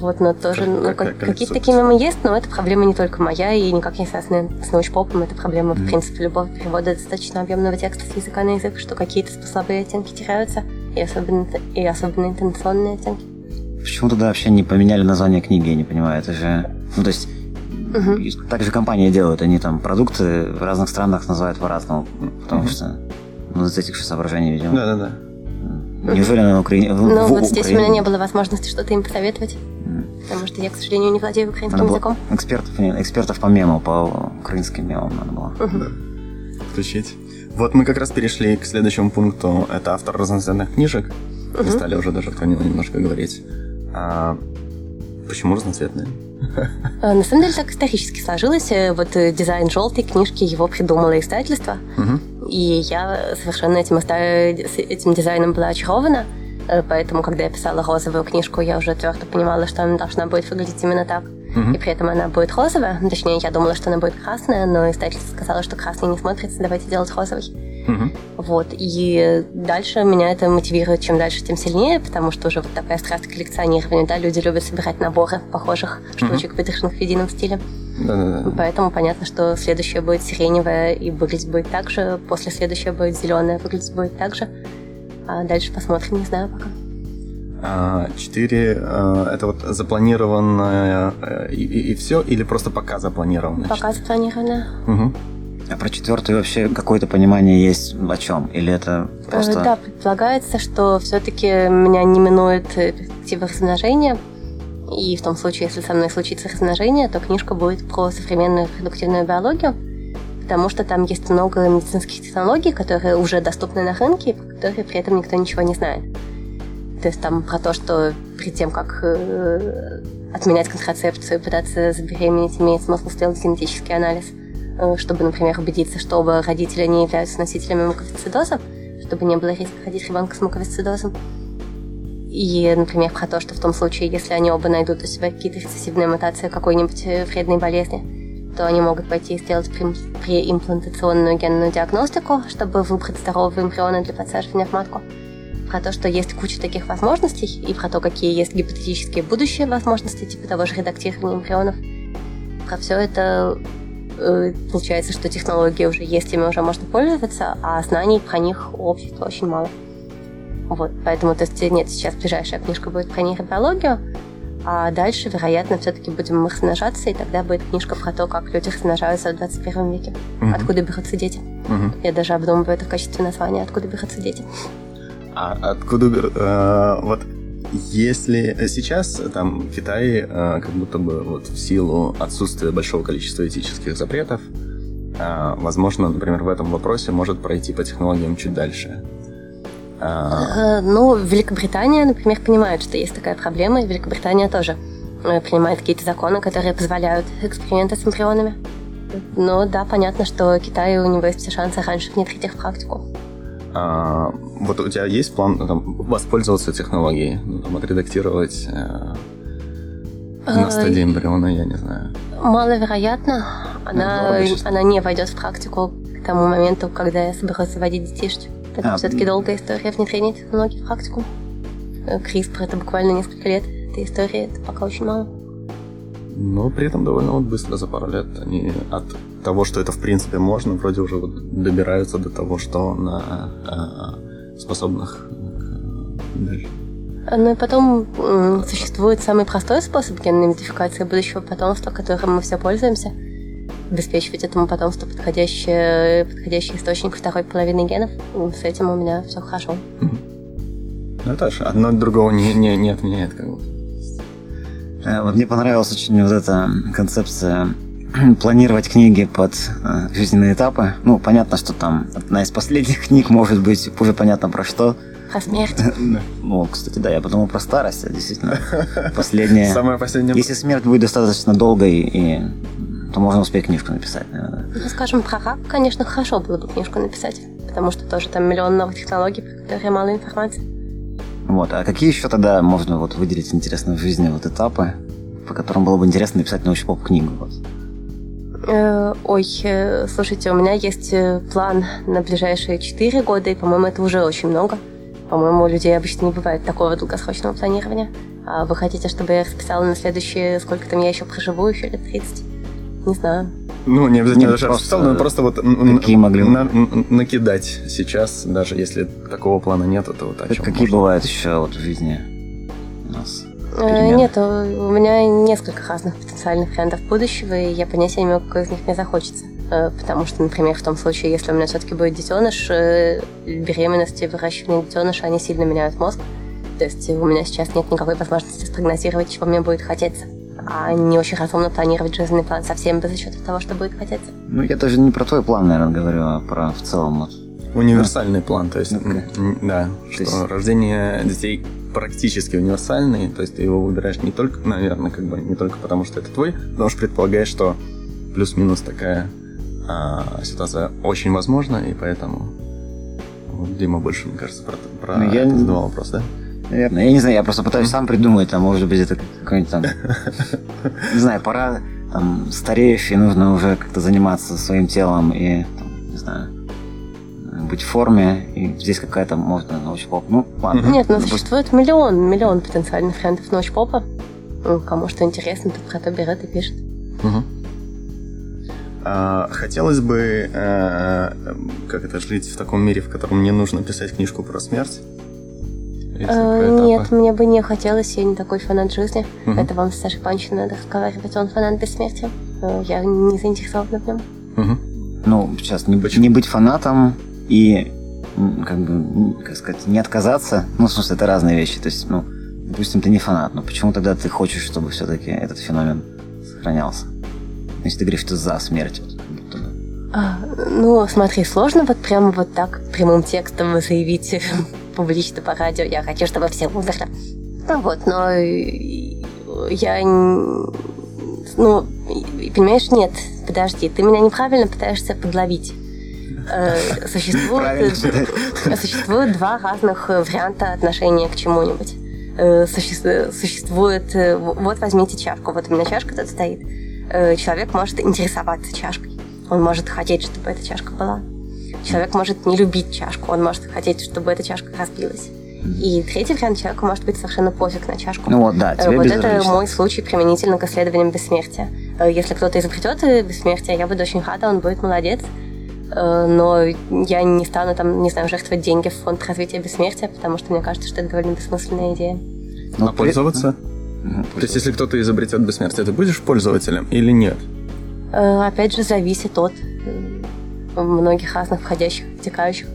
Вот, но тоже, ну, как, какие-то такие мемы есть, но это проблема не только моя и никак не связана с научпопом. Это проблема, в принципе, любого перевода достаточно объемного текста с языка на язык, что какие-то смысловые оттенки теряются, и особенно, и особенно интонационные оттенки. Почему тогда вообще не поменяли название книги, я не понимаю. Это же... Ну, то есть, угу. так же компании делают. Они там продукты в разных странах называют по-разному, потому угу. что... Ну, из этих же соображений, видимо. Да-да-да. Неужели на Украине? Ну, вот здесь у меня не было возможности что-то им посоветовать. Потому что я, к сожалению, не владею украинским надо языком. Экспертов, экспертов по мему, по украинским мемам надо было. Угу. Да. Включить. Вот мы как раз перешли к следующему пункту. Это автор разноцветных книжек. Угу. стали уже даже про него немножко говорить. А почему разноцветные? А, на самом деле так исторически сложилось. Э, вот э, дизайн желтой книжки его придумало издательство. Угу. И я совершенно этим, этим дизайном была очарована. Э, поэтому, когда я писала розовую книжку, я уже твердо понимала, что она должна будет выглядеть именно так. Uh-huh. И при этом она будет розовая. Точнее, я думала, что она будет красная, но издательство сказала, что красный не смотрится, давайте делать розовый. Uh-huh. Вот. И дальше меня это мотивирует, чем дальше, тем сильнее, потому что уже вот такая страсть коллекционирования, да, люди любят собирать наборы похожих штучек, uh-huh. выдержанных в едином стиле. Да-да-да. Поэтому понятно, что следующее будет сиреневое и выглядеть будет так же, после следующее будет зеленое, выглядеть будет так же. А дальше посмотрим, не знаю пока. А, четыре а, это вот запланированное э, и, и, и все, или просто пока запланировано? Пока запланировано. Угу. А про четвертую вообще какое-то понимание есть о чем? Или это просто... Да, предполагается, что все-таки меня не минует перспектива размножения. И в том случае, если со мной случится размножение, то книжка будет про современную репродуктивную биологию потому что там есть много медицинских технологий, которые уже доступны на рынке, про которые при этом никто ничего не знает. То есть там про то, что перед тем, как э, отменять контрацепцию, пытаться забеременеть, имеет смысл сделать генетический анализ, э, чтобы, например, убедиться, что оба родителя не являются носителями муковисцидоза, чтобы не было риска ходить ребенка с муковисцидозом. И, например, про то, что в том случае, если они оба найдут у себя какие-то рецессивные мутации какой-нибудь э, вредной болезни, то они могут пойти и сделать преимплантационную генную диагностику, чтобы выбрать здоровые эмбрионы для подсаживания в матку. Про то, что есть куча таких возможностей, и про то, какие есть гипотетические будущие возможности, типа того же редактирования эмбрионов. Про все это э, получается, что технологии уже есть, ими уже можно пользоваться, а знаний про них у общества очень мало. Вот, поэтому, то есть, нет, сейчас ближайшая книжка будет про нейробиологию, а дальше, вероятно, все-таки будем размножаться, и тогда будет книжка про то, как люди размножаются в 21 веке. Угу. Откуда берутся дети. Угу. Я даже обдумываю это в качестве названия, откуда берутся дети. А откуда э, вот если сейчас там Китай э, как будто бы вот в силу отсутствия большого количества этических запретов, э, возможно, например, в этом вопросе может пройти по технологиям чуть дальше. А... Ну, Великобритания, например, понимает, что есть такая проблема, и Великобритания тоже э, принимает какие-то законы, которые позволяют эксперименты с эмбрионами. Но да, понятно, что Китай, у него есть все шансы раньше внедрить их в практику. А, вот у тебя есть план ну, там, воспользоваться технологией, ну, там, отредактировать э, на стадии эмбриона, я не знаю. Маловероятно. Она, ну, она не войдет в практику к тому моменту, когда я соберусь заводить детишек. Это а, все-таки долгая история внедрения технологий в практику. CRISPR э, это буквально несколько лет. Этой истории это пока очень мало. Но при этом довольно вот быстро, за пару лет, они от того, что это в принципе можно, вроде уже вот добираются до того, что на э, способных дальше. Ну и потом э, существует самый простой способ генной модификации будущего потомства, которым мы все пользуемся. Обеспечивать этому потомству подходящий, подходящий источник второй половины генов. С этим у меня все хорошо. Ну же одно другого не, не, не отменяет как бы. Э, вот мне понравилась очень вот эта концепция планировать книги под э, жизненные этапы. Ну, понятно, что там одна из последних книг может быть уже понятно про что. Про смерть. Ну, кстати, да, я подумал про старость, а действительно. Последняя. Самая последняя. Если смерть будет достаточно долгой, и, то можно успеть книжку написать, наверное. Ну, скажем, про рак, конечно, хорошо было бы книжку написать, потому что тоже там миллион новых технологий, про которые мало информации. Вот, а какие еще тогда можно вот выделить интересные в жизни вот этапы, по которым было бы интересно написать научную книгу? Вот? Э, ой, э, слушайте, у меня есть э, план на ближайшие 4 года, и, по-моему, это уже очень много. По-моему, у людей обычно не бывает такого долгосрочного планирования. А вы хотите, чтобы я расписала на следующие, сколько там я еще проживу, еще лет 30? Не знаю. Ну, не обязательно даже просто, расписал, но просто вот какие могли на, накидать сейчас, даже если такого плана нет, то вот о чем Какие можно? бывают еще вот в жизни у нас? Э, нет, у меня несколько разных потенциальных вариантов будущего, и я понятия не имею, какой из них мне захочется. Э, потому что, например, в том случае, если у меня все-таки будет детеныш, э, беременности, выращивание детеныша, они сильно меняют мозг. То есть у меня сейчас нет никакой возможности спрогнозировать, чего мне будет хотеться. А не очень разумно планировать жизненный план совсем без учета того, что будет хотеться. Ну, я даже не про твой план, наверное, говорю, а про в целом вот. Универсальный ну, план, то есть, ну, да, то что есть... рождение детей практически универсальный, то есть ты его выбираешь не только, наверное, как бы не только потому, что это твой, потому что предполагаешь, что плюс-минус такая а, ситуация очень возможна, и поэтому вот Дима больше, мне кажется, про, про ну, я... задавал вопрос, да? Наверное. Я не знаю, я просто пытаюсь сам придумать, там, может быть, это какой-нибудь там... Не знаю, пора, там, стареешь, и нужно уже как-то заниматься своим телом и, там, не знаю, быть в форме, и здесь какая-то, может, научпоп. Ну, ладно. Нет, но существует миллион, миллион потенциальных вариантов научпопа. Ну, кому что интересно, тот про то берет и пишет. Угу. А, хотелось бы, а, как это, жить в таком мире, в котором не нужно писать книжку про смерть? Э, нет, мне бы не хотелось, я не такой фанат жизни. Угу. Это вам с Сашей Панчиным надо разговаривать, он фанат бессмертия. Э, я не заинтересована в нем. Угу. Ну, сейчас, не, не быть фанатом и как бы, как сказать, не отказаться, ну, в смысле, это разные вещи. То есть, ну, допустим, ты не фанат, но почему тогда ты хочешь, чтобы все-таки этот феномен сохранялся? Если ты говоришь, что за смерть, вот. А, ну, смотри, сложно вот прямо вот так прямым текстом заявить публично по радио, я хочу, чтобы все умерли. Ну вот, но я... Ну, понимаешь, нет, подожди, ты меня неправильно пытаешься подловить. Э, существует, существует два разных варианта отношения к чему-нибудь. Э, существует... Э, вот возьмите чашку. Вот у меня чашка тут стоит. Человек может интересоваться чашкой. Он может хотеть, чтобы эта чашка была. Человек может не любить чашку, он может хотеть, чтобы эта чашка разбилась. И третий вариант человеку может быть совершенно пофиг на чашку. Ну вот, да, тебе Вот это мой случай применительно к исследованиям бессмертия. Если кто-то изобретет бессмертие, я буду очень рада, он будет молодец. Но я не стану там, не знаю, жертвовать деньги в фонд развития бессмертия, потому что мне кажется, что это довольно бессмысленная идея. Ну, а пользоваться? Ну, То есть, если кто-то изобретет бессмертие, ты будешь пользователем или нет? Опять же, зависит от многих разных входящих, вытекающих.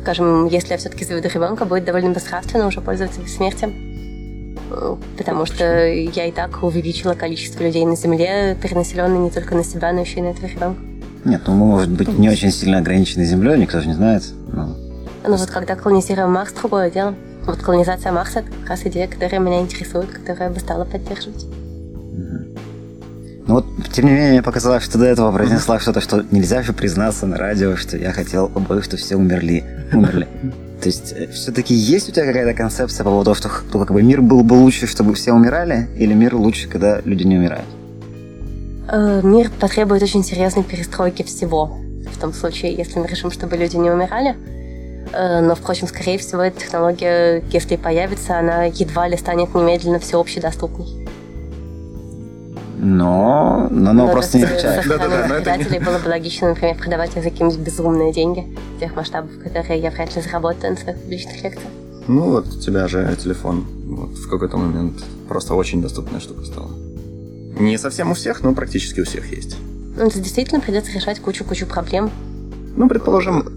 Скажем, если я все-таки заведу ребенка, будет довольно бесстрастно уже пользоваться бессмертием. Потому что я и так увеличила количество людей на Земле, перенаселенной не только на себя, но еще и на этого ребенка. Нет, ну мы, может быть, не очень сильно ограничены Землей, никто же не знает. Но... Ну вот когда колонизируем Марс, другое дело. Вот колонизация Марса – это как раз идея, которая меня интересует, которую я бы стала поддерживать. Ну тем не менее, мне показалось, что до этого произнесла что-то, что нельзя же признаться на радио, что я хотел обоих, что все умерли. умерли. То есть, э, все-таки есть у тебя какая-то концепция по поводу того, что как бы мир был бы лучше, чтобы все умирали, или мир лучше, когда люди не умирают? Э, мир потребует очень серьезной перестройки всего. В том случае, если мы решим, чтобы люди не умирали. Э, но, впрочем, скорее всего, эта технология, если появится, она едва ли станет немедленно всеобщей доступной. Но, но, но, просто не включает. Со стороны предателей было бы логично, например, продавать за какие-нибудь безумные деньги тех масштабов, которые я вряд ли заработаю на своих публичных лекциях. Ну вот у тебя же телефон вот, в какой-то момент просто очень доступная штука стала. Не совсем у всех, но практически у всех есть. Ну, это действительно придется решать кучу-кучу проблем. Ну, предположим,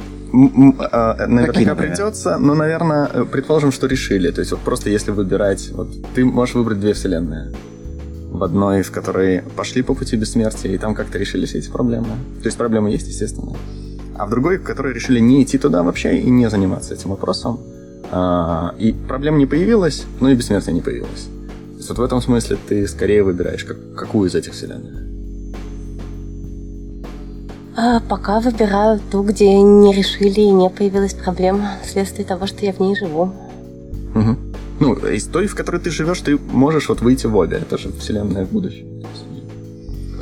а, наверняка придется, но, наверное, предположим, что решили. То есть вот просто если выбирать, вот ты можешь выбрать две вселенные в одной, в которой пошли по пути бессмертия, и там как-то решили все эти проблемы. То есть проблемы есть, естественно. А в другой, в которой решили не идти туда вообще и не заниматься этим вопросом. А, и проблем не появилось, но и бессмертия не появилось. То есть вот в этом смысле ты скорее выбираешь, как, какую из этих вселенных. А пока выбираю ту, где не решили и не появилась проблема вследствие того, что я в ней живу. Угу. Ну, из той, в которой ты живешь, ты можешь вот выйти в обе. Это же вселенная в будущем.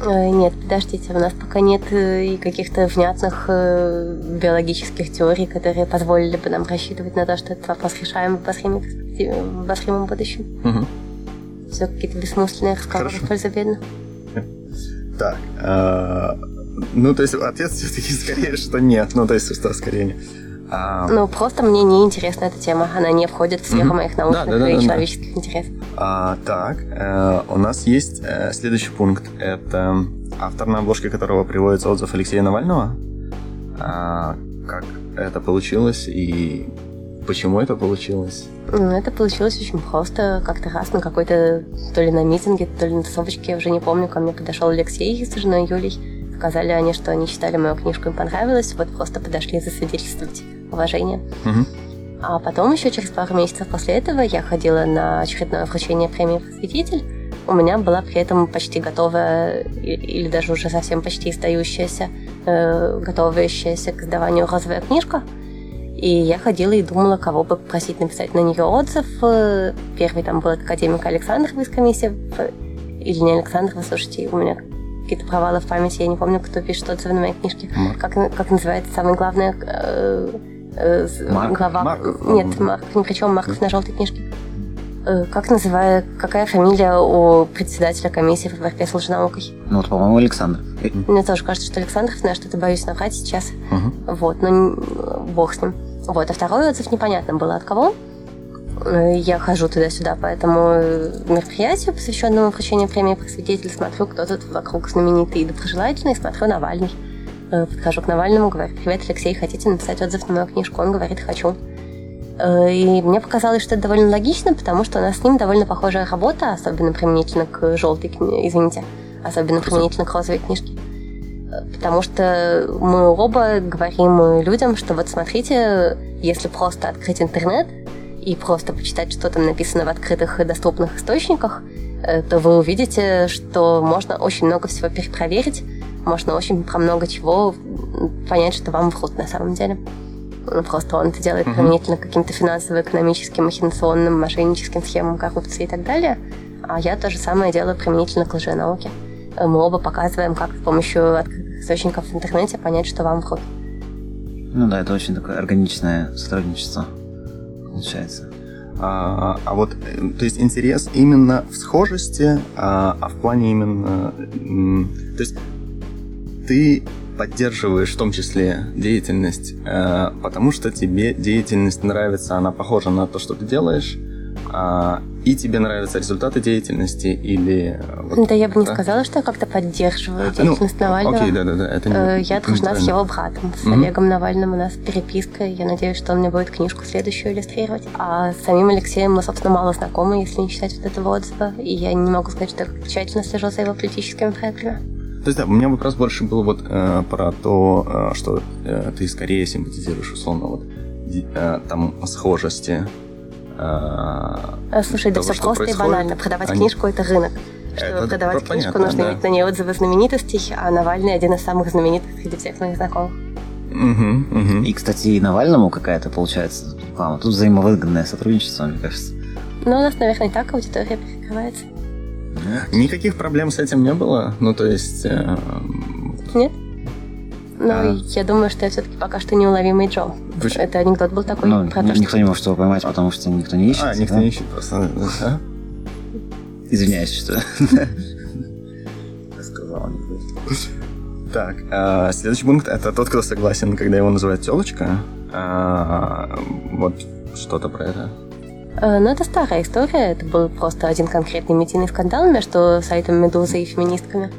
Э, нет, подождите, у нас пока нет э, и каких-то внятных э, биологических теорий, которые позволили бы нам рассчитывать на то, что этот вопрос решаем в обозримом, в обозримом будущем. Угу. Все какие-то бессмысленные разговоры в пользу бедных. Так, ну, то есть ответ все-таки скорее, что нет. Ну, то есть, что скорее нет. А... Ну, просто мне не интересна эта тема. Она не входит в сферу mm-hmm. моих научных да, да, да, и да, человеческих да. интересов. А, так, э, у нас есть э, следующий пункт. Это автор на обложке которого приводится отзыв Алексея Навального. А, как это получилось и почему это получилось? Ну, это получилось очень просто. Как-то раз на какой-то то ли на митинге, то ли на тусовочке, я уже не помню, ко мне подошел Алексей с женой Юлей. Сказали они, что они читали мою книжку, им понравилось, вот просто подошли засвидетельствовать уважение. Угу. А потом еще через пару месяцев после этого я ходила на очередное вручение премии «Просветитель». У меня была при этом почти готовая, или даже уже совсем почти издающаяся, э, готовящаяся к издаванию розовая книжка. И я ходила и думала, кого бы попросить написать на нее отзыв. Э, первый там был академик Александров из комиссии. Или не Александров, слушайте, у меня какие-то провалы в памяти, я не помню, кто пишет отзывы на моей книжке. Как, как называется самое главное э, э, Марк? глава... Марков, Нет, Марк, ни при чем, Марков на желтой книжке. Э, как называю, какая фамилия у председателя комиссии по борьбе с лженаукой? Ну, вот, по-моему, Александр. Мне тоже кажется, что Александр, знаю, что ты боюсь наврать сейчас. Угу. Вот, но бог с ним. Вот, а второй отзыв непонятно было от кого. Э, я хожу туда-сюда по этому э, мероприятию, посвященному вручению премии «Просветитель», смотрю, кто тут вокруг знаменитый и доброжелательный, смотрю Навальный. Э, подхожу к Навальному, говорю, привет, Алексей, хотите написать отзыв на мою книжку? Он говорит, хочу. И мне показалось, что это довольно логично, потому что у нас с ним довольно похожая работа, особенно применительно к желтой книге, извините, особенно применительно к розовой книжке. Потому что мы оба говорим людям, что вот смотрите, если просто открыть интернет и просто почитать, что там написано в открытых и доступных источниках, э, то вы увидите, что можно очень много всего перепроверить, можно очень про много чего понять, что вам врут на самом деле. Ну, просто он это делает применительно к каким-то финансово-экономическим, махинационным, мошенническим схемам коррупции и так далее. А я то же самое делаю применительно к лженауке. Мы оба показываем, как с помощью открытых источников в интернете понять, что вам врут. Ну да, это очень такое органичное сотрудничество получается. А, а вот, э, то есть интерес именно в схожести, а, а в плане именно, то есть ты поддерживаешь в том числе деятельность, а, потому что тебе деятельность нравится, она похожа на то, что ты делаешь, а, и тебе нравятся результаты деятельности или... Вот, да, я бы не сказала, что я как-то поддерживаю ну, деятельность ну, Навального. Окей, да, да, да. Это не, э, я дружна с его братом, с mm-hmm. Олегом Навальным. У нас переписка. Я надеюсь, что он мне будет книжку следующую иллюстрировать. А с самим Алексеем мы, собственно, мало знакомы, если не считать вот этого отзыва. И я не могу сказать, что я тщательно слежу за его политическими проектами. То есть, да, у меня вопрос больше был вот э, про то, э, что э, ты скорее симпатизируешь, условно, вот э, там схожести Э, Слушай, да все просто и банально. Продавать Они... книжку – это рынок. Чтобы Это продавать понятно, книжку, нужно да. иметь на ней отзывы знаменитостей, а Навальный один из самых знаменитых среди всех моих знакомых. Мгм, мгм. И, кстати, и Навальному какая-то получается реклама. Тут взаимовыгодное сотрудничество, мне кажется. Но у нас, наверное, и так аудитория перекрывается. Никаких проблем с этим не было? Ну, то есть... э, Нет? Но А. я думаю, что я все-таки пока что неуловимый Джо. Почему? Это анекдот был такой Ну, про то, что... никто не может его поймать, потому что никто не ищет. А, никто да? не ищет просто. а? Извиняюсь, что... Сказал анекдот. Так, а, следующий пункт это тот, кто согласен, когда его называют телочка. А, вот что-то про это. Э, Ну, это старая история. Это был просто один конкретный медийный скандал между сайтом «Медуза» и феминистками.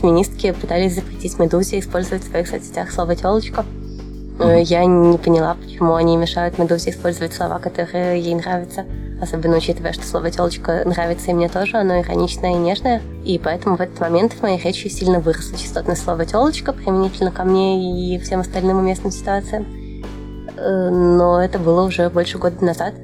Феминистки пытались запретить «Медузе» использовать в своих соцсетях слово «телочка». Э, Я не поняла, почему они мешают «Медузе» использовать слова, которые ей нравятся. Особенно учитывая, что слово «телочка» нравится и мне тоже, оно ироничное и нежное. И поэтому в этот момент в моей речи сильно выросло частотное слово «телочка» применительно ко мне и всем остальным уместным ситуациям. Э, Но это было уже больше года назад.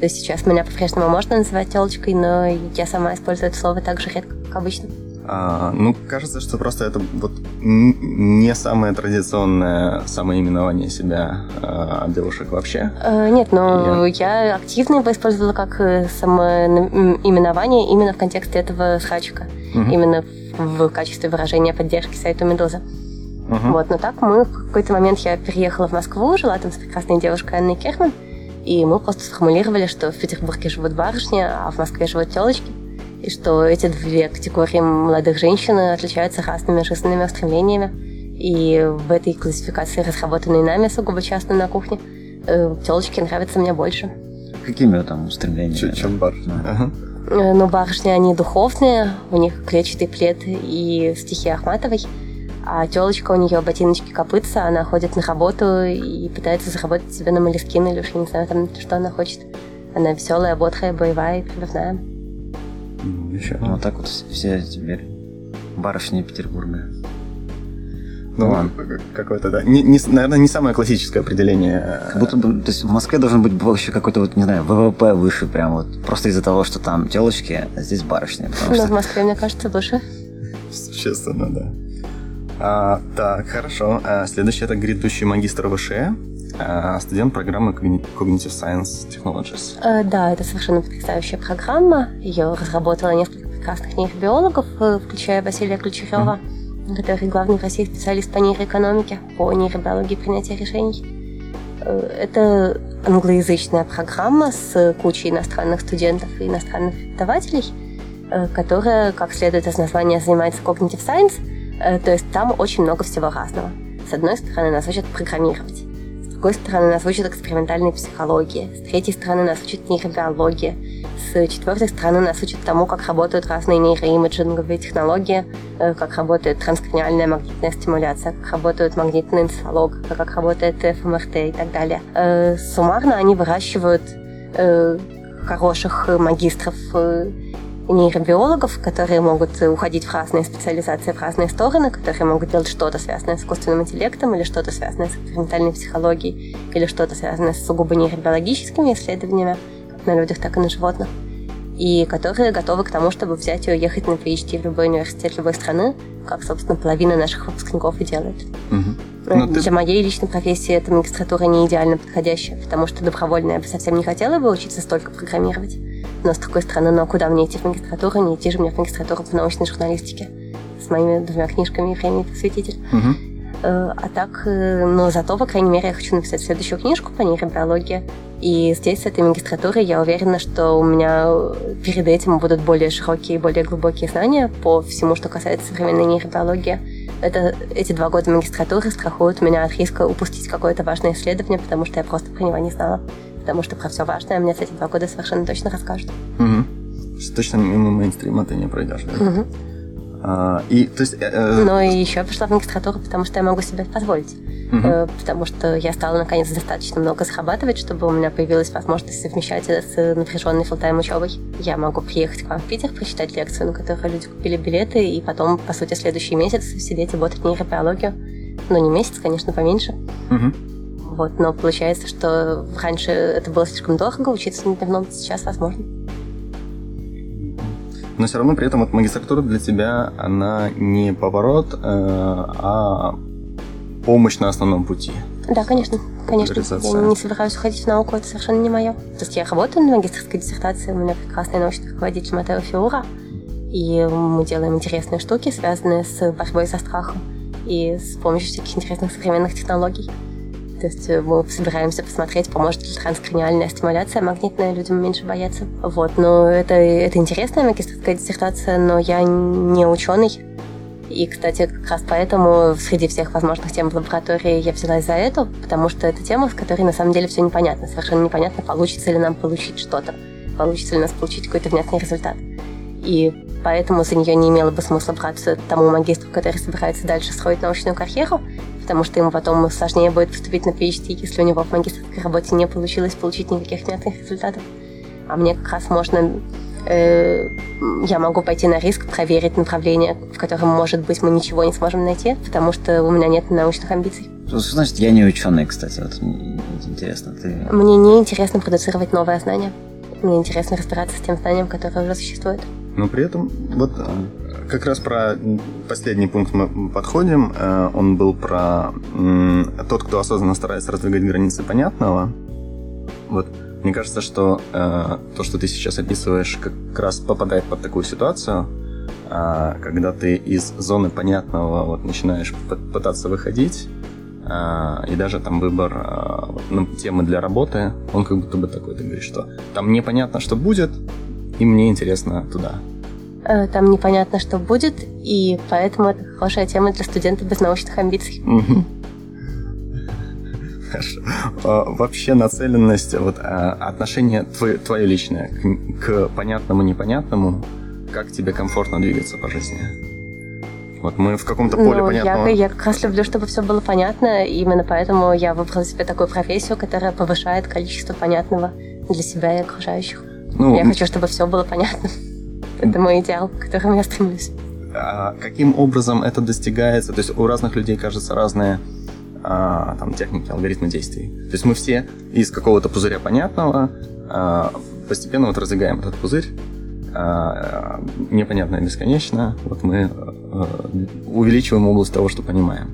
То есть сейчас меня по-прежнему можно называть телочкой, но я сама использую это слово так же редко, как обычно. А, ну, кажется, что просто это вот не самое традиционное самоименование себя а, девушек вообще. Э, Нет, но я активно его использовала как э, самоименование именно в контексте этого срачика. Мгм. Именно в качестве выражения поддержки сайту «Медуза». Мгм. Вот, но так мы в какой-то момент я переехала в Москву, жила там с прекрасной девушкой Анной Керман, и мы просто сформулировали, что в Петербурге живут барышни, а в Москве живут телочки, и что эти две категории молодых женщин отличаются разными жизненными устремлениями. И в этой классификации, разработанной нами сугубо частно на кухне, телочки нравятся мне больше. Какими там устремлениями? Чуть чем бар. Да. Ага. Э, Но барышни, они духовные, у них клетчатый плед и стихи Ахматовой, а телочка у нее ботиночки копытца, она ходит на работу и пытается заработать себе на молескин или уж я не знаю, там, что она хочет. Она веселая, бодрая, боевая и прибывная. Ну, Еще. Ну, вот так вот все теперь барышни Петербурга. Ну, ладно. какое-то, да. Не, не- наверное, не самое классическое определение. Как будто бы, то есть в Москве должен быть вообще какой-то вот, не знаю, ВВП выше прям вот. Просто из-за того, что там телочки, а здесь барышни. Потому Но в что Москве, мне кажется, выше. Существенно, да. А, так, хорошо. А, следующий это грядущий магистр ВШЭ, а, студент программы Cogni- Cognitive Science Technologies. Э, Да, это совершенно потрясающая программа. Ее разработало несколько прекрасных нейробиологов, э, включая Василия Ключерева, который главный в России специалист по нейроэкономике, по нейробиологии принятия решений. Э, Это англоязычная программа с кучей иностранных студентов и иностранных преподавателей, э, которая, как следует из названия, занимается Cognitive Science, то есть там очень много всего разного. С одной стороны, нас учат программировать. С другой стороны, нас учат экспериментальной психологии. С третьей стороны, нас учат нейробиологии. С четвертой стороны, нас учат тому, как работают разные нейроимиджинговые технологии, э, как работает транскраниальная магнитная стимуляция, как работает магнитный энцефалог, как работает ФМРТ и так далее. Э, Суммарно они выращивают э, хороших э, магистров э, нейробиологов, которые могут уходить в разные специализации, в разные стороны, которые могут делать что-то связанное с искусственным интеллектом, или что-то связанное с экспериментальной психологией, или что-то связанное с сугубо нейробиологическими исследованиями, как на людях, так и на животных, и которые готовы к тому, чтобы взять и уехать на PhD в любой университет любой страны, как, собственно, половина наших выпускников и делает. Э, Ну, ты- Для моей личной профессии эта магистратура не идеально подходящая, потому что добровольно я бы совсем не хотела бы учиться столько программировать. Но, с другой стороны, ну куда мне идти в магистратуру? Не идти же мне в магистратуру по научной журналистике с моими двумя книжками «Время и просветитель». Мгм. Э, А так, э, но зато, по крайней мере, я хочу написать следующую книжку по нейробиологии. И здесь, с этой магистратурой, я уверена, что у меня э, перед этим будут более широкие и более глубокие знания по всему, что касается современной нейробиологии. Это, эти два года магистратуры страхуют меня от риска упустить какое-то важное исследование, потому что я просто про него не знала. Потому что про все важное мне за эти два года совершенно точно расскажут. Мгм. То есть Точно мимо мейнстрима ты не пройдешь, да? Мгм. А, и, то есть... э, Но и еще я пошла в магистратуру, потому что я могу себе это позволить. мгм. Э, потому что я стала наконец достаточно много зарабатывать, чтобы у меня появилась возможность совмещать это с напряженной фултайм учебой. Я могу приехать к вам в Питер, прочитать лекцию, на которую люди купили билеты, и потом, по сути, следующий месяц сидеть и работать нейробиологию. Но не месяц, конечно, поменьше. Мгм. Вот, но получается, что раньше это было слишком дорого учиться на дневном, сейчас возможно. Но все равно при этом вот магистратура для тебя, она не поворот, э, а помощь на основном пути. Да, конечно, конечно. Я не собираюсь уходить в науку, это совершенно не мое. То есть я работаю на магистрской диссертации, у меня прекрасный научный руководитель Матео Фиура, и мы делаем интересные штуки, связанные с борьбой со страхом и с помощью всяких интересных современных технологий. То есть э, мы собираемся посмотреть, поможет ли транскраниальная стимуляция магнитная людям меньше бояться. Вот, но это, это интересная магистрская диссертация, но я не ученый. И, кстати, как раз поэтому среди всех возможных тем в лаборатории я взялась за эту, потому что это тема, в которой на самом деле все непонятно. Совершенно непонятно, получится ли нам получить что-то, получится ли нас получить какой-то внятный результат. И поэтому за нее не имело бы смысла браться тому магистру, который собирается дальше строить научную карьеру, потому что ему потом сложнее будет поступить на PhD, если у него в магистрской работе не получилось получить никаких внятных результатов. А мне как раз можно... Э, я могу пойти на риск, проверить направление, в котором, может быть, мы ничего не сможем найти, потому что у меня нет научных амбиций. Что значит, я не ученый, кстати, вот интересно. Ты... Мне не интересно продуцировать новое знание. Мне интересно разбираться с тем знанием, которое уже существует. Но при этом вот как раз про последний пункт мы подходим. Э, он был про тот, кто осознанно старается раздвигать границы понятного. Вот мне кажется, что э, то, что ты сейчас описываешь, как раз попадает под такую ситуацию, э, когда ты из зоны понятного вот начинаешь пытаться выходить, и даже там выбор ну, темы для работы, он как будто бы такой, ты говоришь, что там непонятно, что будет, и мне интересно туда. Э, там непонятно, что будет, и поэтому это хорошая тема для студента без научных амбиций. Хорошо. А, вообще нацеленность, вот а, отношение твое, твое личное к, к понятному непонятному, как тебе комфортно двигаться по жизни? Вот мы в каком-то поле ну, понятного... Я, я как раз люблю, чтобы все было понятно, именно поэтому я выбрала себе такую профессию, которая повышает количество понятного для себя и окружающих. Ну, я хочу, чтобы все было понятно. Это мой идеал, которому я стремлюсь. А каким образом это достигается? То есть у разных людей, кажется, разные а, там, техники, алгоритмы действий. То есть мы все из какого-то пузыря понятного а, постепенно вот раздвигаем этот пузырь. А, непонятно и бесконечно. Вот мы а, увеличиваем область того, что понимаем.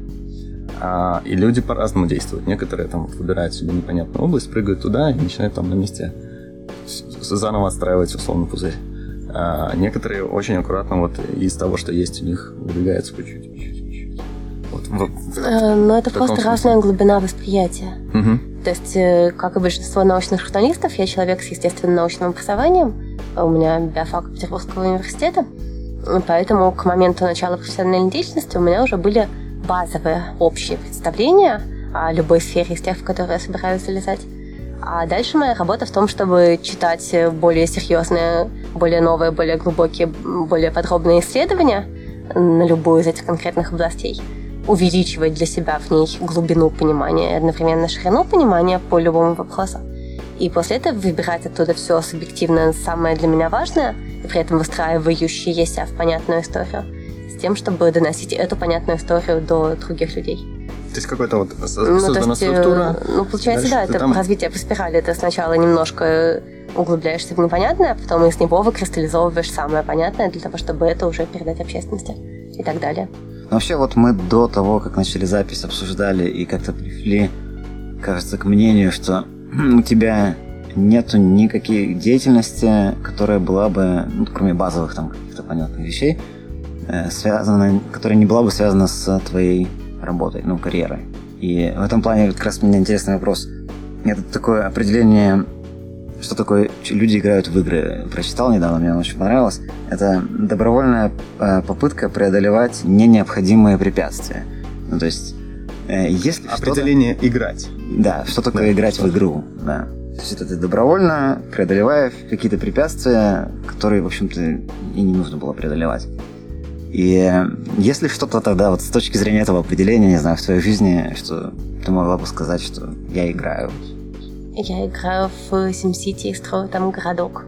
А, и люди по-разному действуют. Некоторые там выбирают себе непонятную область, прыгают туда и начинают там на месте заново отстраивать условно пузырь. А некоторые очень аккуратно вот из того, что есть у них, выдвигаются по чуть-чуть. Вот, в, э, Но это просто смысле. разная глубина восприятия. Угу. То есть, э, как и большинство научных журналистов, я человек с естественным научным образованием. У меня биофак Петербургского университета. Поэтому к моменту начала профессиональной деятельности у меня уже были базовые общие представления о любой сфере из тех, в которые я собираюсь залезать. А дальше моя работа в том, чтобы читать более серьезные, более новые, более глубокие, более подробные исследования на любую из этих конкретных областей, увеличивать для себя в ней глубину понимания и одновременно ширину понимания по любому вопросу. И после этого выбирать оттуда все субъективно самое для меня важное, и при этом выстраивающееся в понятную историю, с тем, чтобы доносить эту понятную историю до других людей. То есть какой-то вот ну, создана есть, структура. Ну, получается, да, это там... развитие по спирали. Ты сначала немножко углубляешься в непонятное, а потом из него выкристаллизовываешь самое понятное для того, чтобы это уже передать общественности и так далее. вообще, вот мы до того, как начали запись, обсуждали и как-то пришли, кажется, к мнению, что у тебя нету никаких деятельности, которая была бы, ну, кроме базовых там каких-то понятных вещей, э, связана, которая не была бы связана с твоей работой, ну, карьерой. И в этом плане как раз мне интересный вопрос. Это такое определение, что такое люди играют в игры. Прочитал недавно, мне очень понравилось. Это добровольная э, попытка преодолевать необходимые препятствия. Ну, то есть, э, если Определение играть. Да, что такое да, играть что? в игру, да. То есть это ты добровольно преодолевая какие-то препятствия, которые, в общем-то, и не нужно было преодолевать. И если что-то тогда, вот с точки зрения этого определения, не знаю, в твоей жизни, что ты могла бы сказать, что я играю? Я играю в SimCity и строю там городок.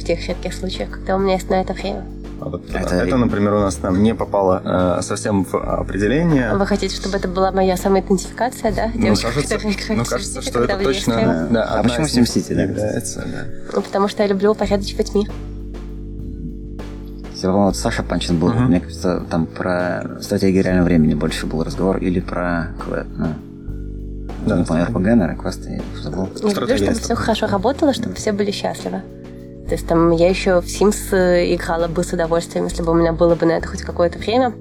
В тех редких случаях, когда у меня есть на это время. А вот это, это, например, у нас там не попало э, совсем в определение. Вы хотите, чтобы это была моя самоидентификация, да? Ну, Девочка, кажется, ну, кажется что это точно... Да, да, а почему SimCity, да? Является, да. Ну, потому что я люблю упорядочивать мир. По-моему, вот Саша Панчин был, Мгм. мне кажется, там про стратегию реального времени больше был разговор, или про, ну, Да. не помню, РПГ, наверное, квесты, я забыл. Люблю, Стратегия чтобы все хорошо работало, чтобы все были счастливы. То есть там я еще в Sims э, играла бы с удовольствием, если бы у меня было бы на это хоть какое-то время.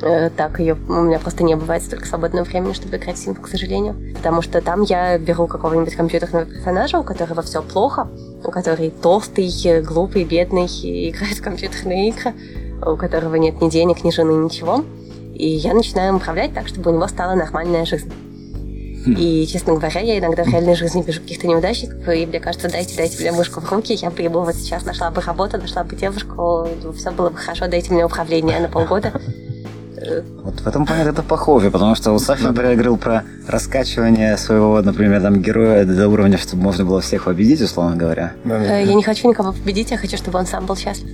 Э, Так, ее, у меня просто не бывает столько свободного времени, чтобы играть в Sims, к сожалению. Потому что там я беру какого-нибудь компьютерного персонажа, у которого все плохо, который толстый, э, глупый, бедный, и играет в компьютерные игры, у которого нет ни денег, ни жены, ничего. И я начинаю им управлять так, чтобы у него стала нормальная жизнь. И, честно говоря, я иногда в реальной жизни вижу каких-то неудачников, и мне кажется, дайте, дайте мне мышку в руки, я бы ему вот сейчас нашла бы работу, нашла бы девушку, все было бы хорошо, дайте мне управление на полгода. Вот в этом плане это похоже, потому что у Сафи, например, говорил про раскачивание своего, например, там, героя до уровня, чтобы можно было всех победить, условно говоря. Э, Я не хочу никого победить, я хочу, чтобы он сам был счастлив.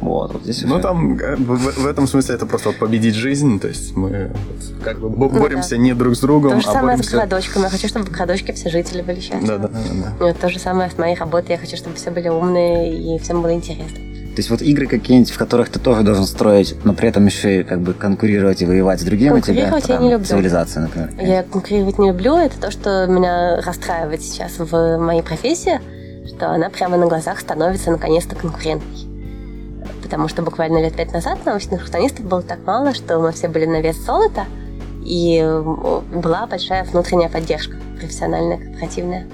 Вот, вот здесь Ну, уже- там э, в, в этом смысле это просто вот победить жизнь, то есть мы вот как бы Ну боремся да. не друг с другом, То же а самое с боремся... городочками. Я хочу, чтобы в городочке все жители были счастливы. Да, да, да, да. Ну, То же самое с моей работой. Я хочу, чтобы все были умные и всем было интересно. То есть вот игры какие-нибудь, в которых ты тоже должен строить, но при этом еще и как бы конкурировать и воевать с другими у тебя. Конкурировать я не люблю. Цивилизация, например. Я конкурировать не люблю. Это то, что меня расстраивает сейчас в моей профессии, что она прямо на глазах становится наконец-то конкурентной. Потому что буквально лет пять назад научных журналистов было так мало, что мы все были на вес золота, и была большая внутренняя поддержка, профессиональная, корпоративная.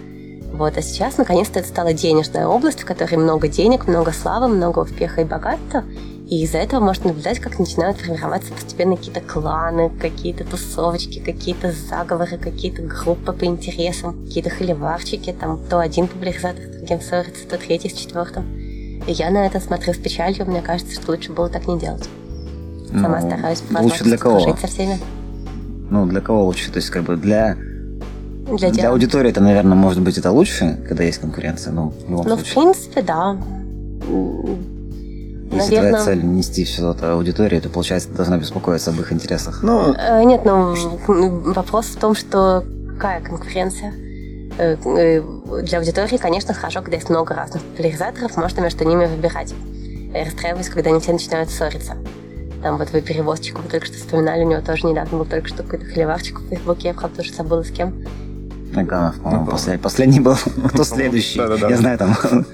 Вот, а сейчас наконец-то это стала денежная область, в которой много денег, много славы, много успеха и богатства. И из-за этого можно наблюдать, как начинают формироваться постепенно какие-то кланы, какие-то тусовочки, какие-то заговоры, какие-то группы по интересам, какие-то холиварчики, там то один популяризатор с другим ссорится, то третий с четвертым. И я на это смотрю с печалью, мне кажется, что лучше было так не делать. Сама Ну, стараюсь по Лучше для кого? дружить со всеми. Ну, для кого лучше? То есть, как бы для, Для, для аудитории это, наверное, может быть это лучше, когда есть конкуренция, ну, в любом Ну, в принципе, да. Если твоя Наверное, цель нести все это аудитории, то, получается, ты должна беспокоиться об их интересах. Ну, Э, Нет, ну м, вопрос в том, что какая конкуренция. Э, э, Для аудитории, конечно, хорошо, когда есть много разных популяризаторов, можно между ними выбирать. Я расстраиваюсь, когда они все начинают ссориться. Там вот вы перевозчика вы только что вспоминали, у него тоже недавно был только что какой-то холиварчик в Фейсбуке, я правда уже забыла с кем. Наганов, по-моему, Ну, послед- последний был. Кто следующий? Да-да-да. Я знаю, там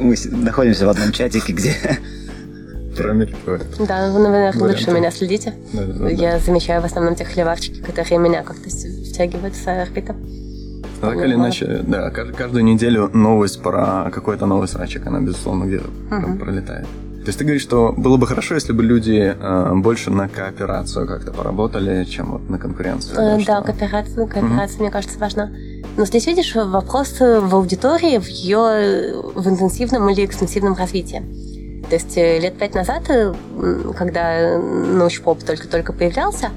мы с- находимся в одном чатике, где. Да, вы, наверное, Варианты. лучше меня следите. Да, да, да. Я замечаю в основном те холиварчики, которые меня как-то с- втягивают в свою орбиту. Так или иначе, да, кажд- каждую неделю новость про какой-то новый срачик, она, безусловно, где-то пролетает. То есть ты говоришь, что было бы хорошо, если бы люди э, больше на кооперацию как-то поработали, чем вот на конкуренцию. Э, что- Да, кооперация, кооперация, мне кажется, важна. Но здесь, видишь, вопрос э, в аудитории, в ее в интенсивном или экстенсивном развитии. То есть э, лет пять назад, э, когда научпоп только-только появлялся,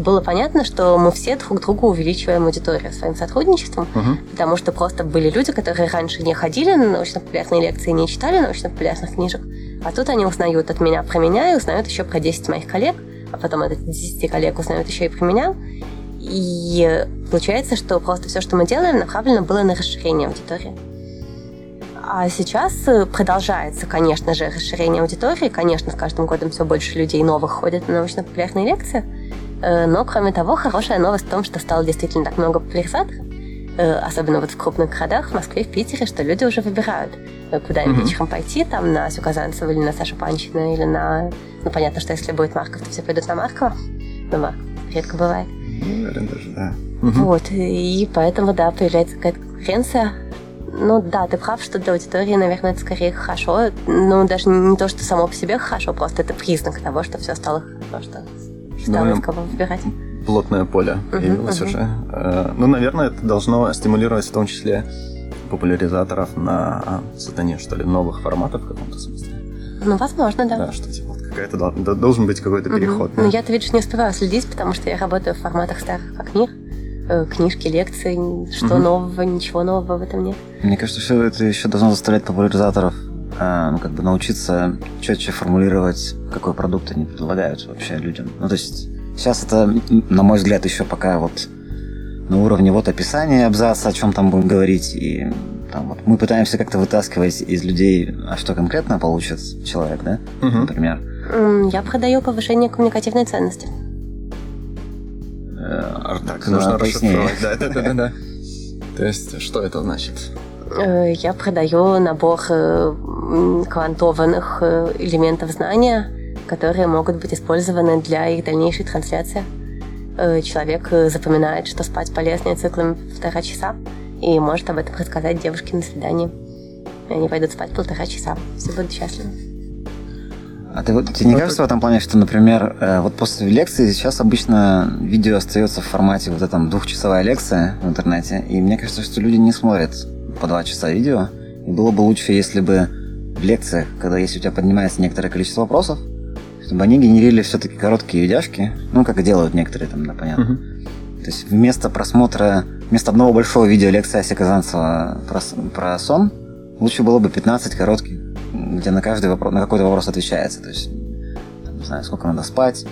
было понятно, что мы все друг другу увеличиваем аудиторию своим сотрудничеством, Мгм. потому что просто были люди, которые раньше не ходили на научно-популярные лекции, не читали научно-популярных книжек, а тут они узнают от меня про меня и узнают еще про 10 моих коллег, а потом от этих 10 коллег узнают еще и про меня. И получается, что просто все, что мы делаем, направлено было на расширение аудитории. А сейчас э, продолжается, конечно же, расширение аудитории. Конечно, с каждым годом все больше людей новых ходят на научно-популярные лекции. Э, Но, кроме того, хорошая новость в том, что стало действительно так много популяризаторов, э, особенно вот в крупных городах, в Москве, в Питере, что люди уже выбирают, э, куда им вечером пойти, там, на Асю Казанцеву или на Сашу Панчина, или на... Ну, понятно, что если будет Марков, то все пойдут на Маркова, но Марков редко бывает. Уверен даже, да. Вот, и поэтому, да, появляется какая-то конкуренция. Ну да, ты прав, что для аудитории, наверное, это скорее хорошо. Ну, даже не то, что само по себе хорошо, просто это признак того, что все стало хорошо, что стало Довольно из кого выбирать. плотное поле Мгм, появилось мгм. уже. Э, Ну, наверное, это должно стимулировать в том числе популяризаторов на а, создание, что ли, новых форматов в каком-то смысле. Ну, возможно, да. Да, что типа вот какая-то должен быть какой-то Мгм. переход. Да. я-то, видишь, не успеваю следить, потому что я работаю в форматах старых как мир. Э, Книжки, лекции, что Мгм. нового, ничего нового в этом нет. Мне кажется, что это еще должно заставлять популяризаторов ну, как бы научиться четче формулировать, какой продукт они предлагают вообще людям. Ну, то есть сейчас это, на мой взгляд, еще пока вот на уровне вот описания абзаца, о чем там будем говорить, и там, вот, мы пытаемся как-то вытаскивать из людей, а что конкретно получит человек, да, Мгм. например. Я продаю повышение коммуникативной ценности. Э, Так, да, нужно расшифровать. Да, да, да, да. То есть, что это значит? Э, Я продаю набор э, квантованных э, элементов знания, которые могут быть использованы для их дальнейшей трансляции. Человек запоминает, что спать полезнее циклами полтора часа и может об этом рассказать девушке на свидании. И они пойдут спать полтора часа. Все будут счастливы. А ты, вот- тебе не кажется в этом плане, что, например, вот после лекции сейчас обычно видео остается в формате вот этом двухчасовая лекция в интернете, и мне кажется, что люди не смотрят по два часа видео, и было бы лучше, если бы в лекциях, когда если у тебя поднимается некоторое количество вопросов, чтобы они генерили все-таки короткие видяшки, ну, как и делают некоторые там, да, понятно. Мгм. То есть вместо просмотра, вместо одного большого видео лекции Аси Казанцева про, про сон, лучше было бы 15 коротких, где на каждый вопрос, на какой-то вопрос отвечается. То есть, там, не знаю, сколько надо спать,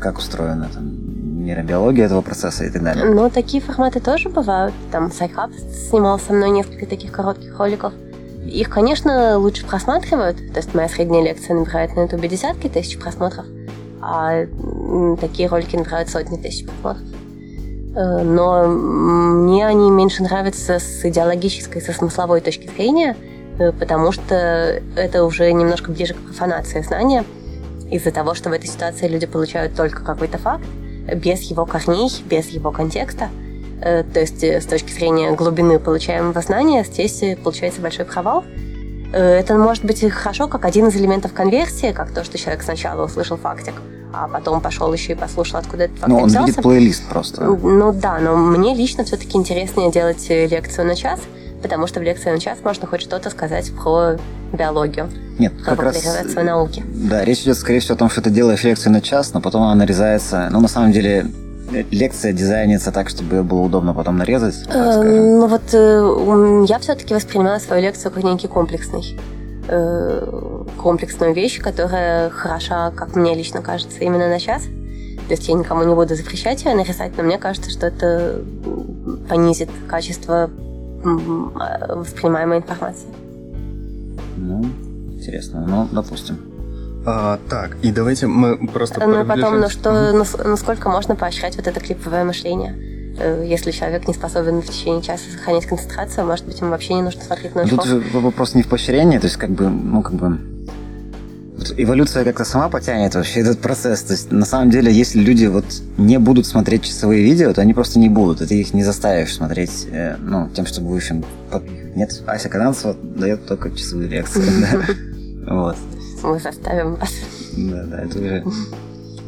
как устроена там, нейробиология этого процесса и так далее. Но такие форматы тоже бывают. Там SciHub снимал со мной несколько таких коротких роликов. Их, конечно, лучше просматривают. То есть моя средняя лекция набирает на ютубе десятки тысяч просмотров, а такие ролики набирают сотни тысяч просмотров. Э, Но мне они меньше нравятся с идеологической, со смысловой точки зрения, э, потому что это уже немножко ближе к профанации знания, из-за того, что в этой ситуации люди получают только какой-то факт, без его корней, без его контекста. Э, То есть э, с точки зрения глубины получаемого знания здесь э, получается большой провал. Это может быть хорошо как один из элементов конверсии, как то, что человек сначала услышал фактик, а потом пошел еще и послушал, откуда этот факт Ну, он взялся. видит плейлист просто. Ну да, но мне лично все-таки интереснее делать лекцию на час, потому что в лекции на час можно хоть что-то сказать про биологию, Нет, про как раз... популяризацию науки. Да, речь идет, скорее всего, о том, что ты делаешь лекцию на час, но потом она нарезается. Ну, на самом деле, э, лекция дизайнится так, чтобы ее было удобно потом нарезать, Э, скажем. Ну вот э, я все-таки воспринимаю свою лекцию как некий комплексный э, комплексную вещь, которая хороша, как мне лично кажется, именно на час. То есть я никому не буду запрещать ее нарисовать, но мне кажется, что это понизит качество э, воспринимаемой информации. Ну, интересно. Ну, допустим. А, так, и давайте мы просто Ну потом, ну что, ну, с- ну сколько можно поощрять вот это клиповое мышление? Э, Если человек не способен в течение часа сохранять концентрацию, может быть, ему вообще не нужно смотреть на Ну, Тут вопрос не в поощрении, то есть как бы, ну как бы эволюция как-то сама потянет вообще этот процесс. То есть на самом деле, если люди вот не будут смотреть часовые видео, то они просто не будут. И ты их не заставишь смотреть, э, ну, тем, что будешь им подпихивать. Нет, Ася Казанцева дает только часовые лекции. да. Вот. Мы заставим вас. Да, да, это уже...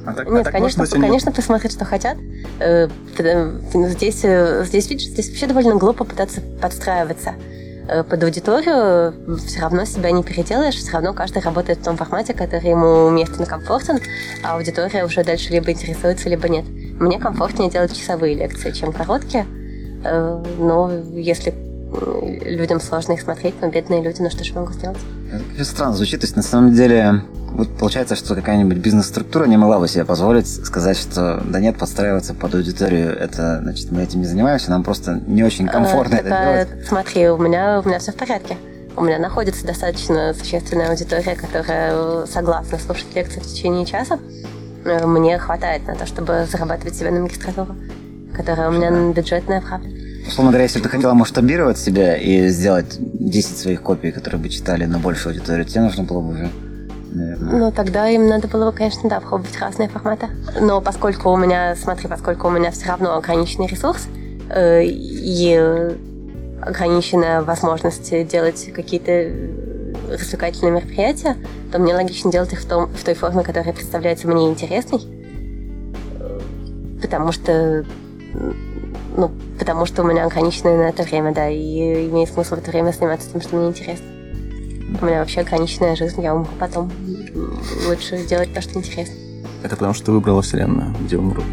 А так, а Нет, так конечно, они- конечно, посмотрят, что хотят. Э, ну, Здесь, э, здесь, видишь, здесь вообще довольно глупо пытаться подстраиваться э, под аудиторию. Все равно себя не переделаешь, все равно каждый работает в том формате, который ему уместен и комфортен, а аудитория уже дальше либо интересуется, либо нет. Мне комфортнее делать часовые лекции, чем короткие. Э, Но если э, людям сложно их смотреть, но бедные люди, ну что ж я могу сделать? Это странно звучит. То есть, на самом деле, вот получается, что какая-нибудь бизнес-структура не могла бы себе позволить сказать, что да нет, подстраиваться под аудиторию, это, значит, мы этим не занимаемся, нам просто не очень комфортно Э, это так, делать. Смотри, у меня, у меня все в порядке. У меня находится достаточно существенная аудитория, которая согласна слушать лекции в течение часа. Мне хватает на то, чтобы зарабатывать себе на магистратуру, которая у меня бюджетная, правда. Условно говоря, если бы ты хотела масштабировать себя и сделать 10 своих копий, которые бы читали на большую аудиторию, тебе нужно было бы уже, наверное... Ну, тогда им надо было бы, конечно, да, пробовать разные форматы. Но поскольку у меня, смотри, поскольку у меня все равно ограниченный ресурс э, и ограниченная возможность делать какие-то э, развлекательные мероприятия, то мне логично делать их в, том, в той форме, которая представляется мне интересной. Э, Потому что ну, потому что у меня ограниченное на это время, да, и имеет смысл в это время заниматься тем, что мне интересно. У меня вообще ограниченная жизнь, я умру потом. Лучше делать то, что интересно. Это потому, что ты выбрала вселенную, где умрут.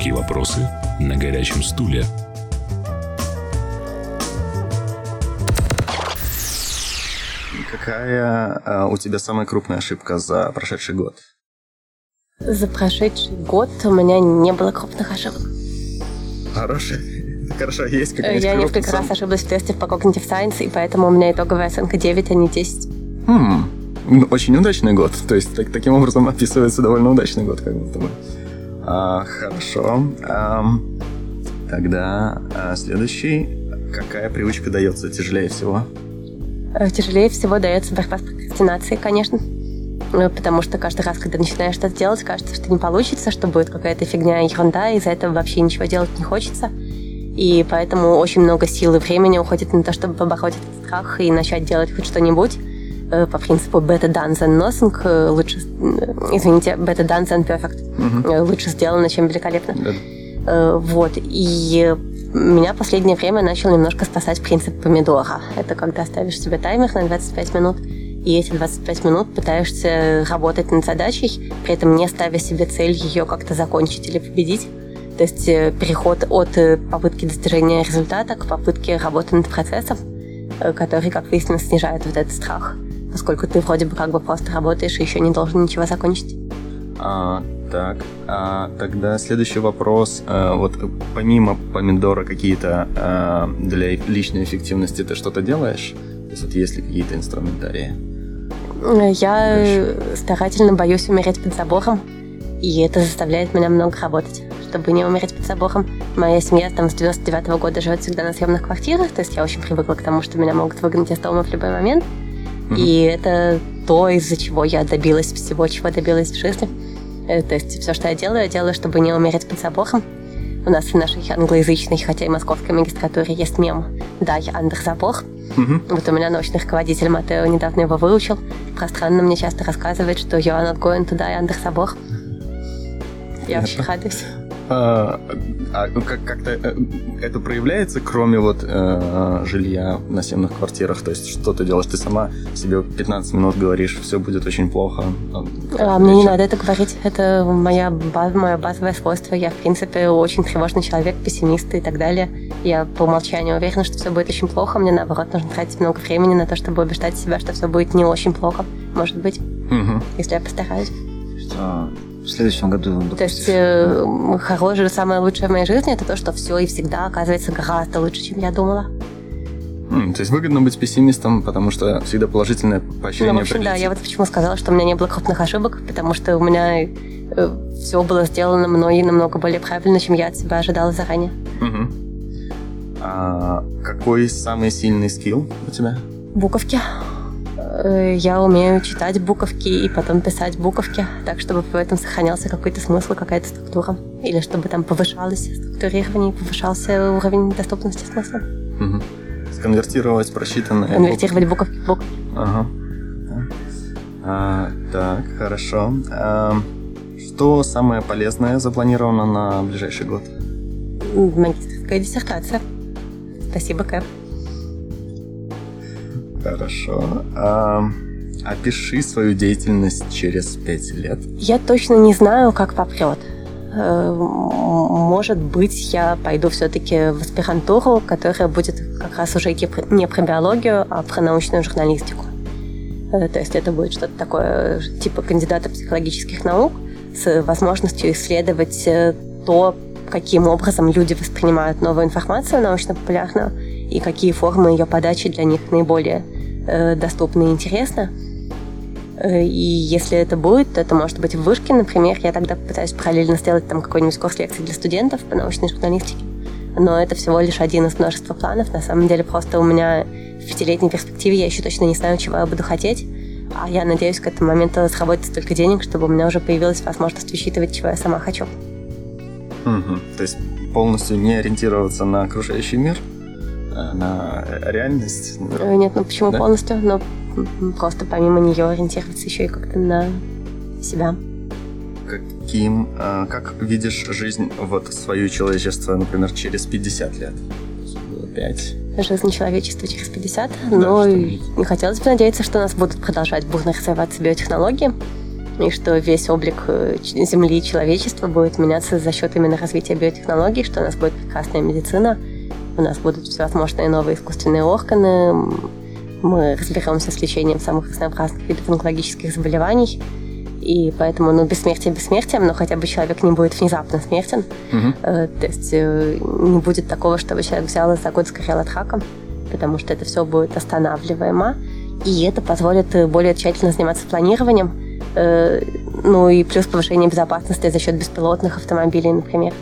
Философские вопросы на горячем стуле. Какая а, у тебя самая крупная ошибка за прошедший год? За прошедший год у меня не было крупных ошибок. Хорошо. Хорошо, есть какая-нибудь Я несколько раз ошиблась в тесте по Cognitive Science, и поэтому у меня итоговая оценка 9, а не 10. Хм, очень удачный год. То есть так, таким образом описывается довольно удачный год, как будто бы. А, хорошо. А, тогда а, следующий. Какая привычка дается тяжелее всего? Э, тяжелее всего дается борьба с прокрастинацией, конечно. Э, потому что каждый раз, когда начинаешь что-то делать, кажется, что не получится, что будет какая-то фигня, ерунда, и из-за этого вообще ничего делать не хочется. И поэтому очень много сил и времени уходит на то, чтобы побороть этот страх и начать делать хоть что-нибудь по принципу better done than nothing, лучше, извините, better done than perfect. Mm-hmm. Лучше сделано, чем великолепно. Yeah. Вот. И меня последнее время начал немножко спасать принцип помидора. Это когда ставишь себе таймер на 25 минут, и эти 25 минут пытаешься работать над задачей, при этом не ставя себе цель ее как-то закончить или победить. То есть э, переход от э, попытки достижения результата к попытке работы над процессом, э, который, как выяснилось, снижает вот этот страх, поскольку ты вроде бы как бы просто работаешь и еще не должен ничего закончить. А, так, а, тогда следующий вопрос. А, вот помимо помидора какие-то а, для личной эффективности ты что-то делаешь? То есть вот есть ли какие-то инструментарии? Я Дальше. старательно боюсь умереть под забором, и это заставляет меня много работать, чтобы не умереть под забором. Моя семья там с 99 -го года живет всегда на съемных квартирах, то есть я очень привыкла к тому, что меня могут выгнать из дома в любой момент. Mm-hmm. И это то, из-за чего я добилась всего, чего добилась в жизни. Э, то есть все, что я делаю, я делаю, чтобы не умереть под забором. У нас в нашей англоязычной, хотя и московской магистратуре есть мем «Дай Андер забор». Вот у меня научный руководитель Матео недавно его выучил. Пространно мне часто рассказывает, что you are not going to die under забор. Я очень радуюсь. А, а как- как-то э, это проявляется, кроме вот э, жилья на съемных квартирах? То есть что ты делаешь? Ты сама себе 15 минут говоришь, все будет очень плохо. А, мне не надо это говорить. Это моя баз, мое базовое свойство. Я, в принципе, очень тревожный человек, пессимист и так далее. Я по умолчанию уверена, что все будет очень плохо. Мне, наоборот, нужно тратить много времени на то, чтобы убеждать себя, что все будет не очень плохо. Может быть, угу. если я постараюсь. Что в следующем году. Допустим. То есть э, хорошее, самое лучшее в моей жизни это то, что все и всегда оказывается гораздо лучше, чем я думала. Mm, то есть выгодно быть пессимистом, потому что всегда положительное поощрение. Ну, в общем, да, я вот почему сказала, что у меня не было крупных ошибок, потому что у меня э, все было сделано мной намного более правильно, чем я от себя ожидала заранее. Угу. А какой самый сильный скилл у тебя? Буковки. Э, я умею читать буковки и потом писать буковки, так, чтобы в этом сохранялся какой-то смысл, какая-то структура. Или чтобы там повышалось структурирование, повышался уровень доступности смысла. Угу. Сконвертировать просчитанные Конвертировать буковки в буковки. Ага. А, так, хорошо. А, что самое полезное запланировано на ближайший год? Магистрская диссертация. Спасибо, Кэп. Хорошо. А, опиши свою деятельность через пять лет. Я точно не знаю, как попрет. Э, может быть, я пойду все-таки в аспирантуру, которая будет как раз уже не про биологию, а про научную журналистику. Э, то есть это будет что-то такое, типа кандидата психологических наук с возможностью исследовать э, то, каким образом люди воспринимают новую информацию научно-популярную и какие формы ее подачи для них наиболее э, доступны и интересны. Э, и если это будет, то это может быть в вышке, например. Я тогда пытаюсь параллельно сделать там какой-нибудь курс лекций для студентов по научной журналистике. Но это всего лишь один из множества планов. На самом деле просто у меня в пятилетней перспективе я еще точно не знаю, чего я буду хотеть. А я надеюсь к этому моменту сработать столько денег, чтобы у меня уже появилась возможность высчитывать, чего я сама хочу. Угу. То есть полностью не ориентироваться на окружающий мир, на реальность? Э, нет, ну почему да? полностью? Но просто помимо нее ориентироваться еще и как-то на себя. Каким, а, как видишь жизнь, вот свое человечество, например, через 50 лет? 5. Жизнь человечества через 50. Да, но и хотелось бы надеяться, что у нас будут продолжать бурно развиваться биотехнологии и что весь облик э, Земли и человечества будет меняться за счет именно развития биотехнологий, что у нас будет прекрасная медицина, у нас будут всевозможные новые искусственные органы, мы разберемся с лечением самых разнообразных видов онкологических заболеваний, и поэтому, ну, бессмертие бессмертием, но хотя бы человек не будет внезапно смертен. Угу. То есть э, не будет такого, чтобы человек взял и за год сгорел от рака, потому что это все будет останавливаемо. И это позволит э, более тщательно заниматься планированием, ну и плюс повышение безопасности за счет беспилотных автомобилей, например.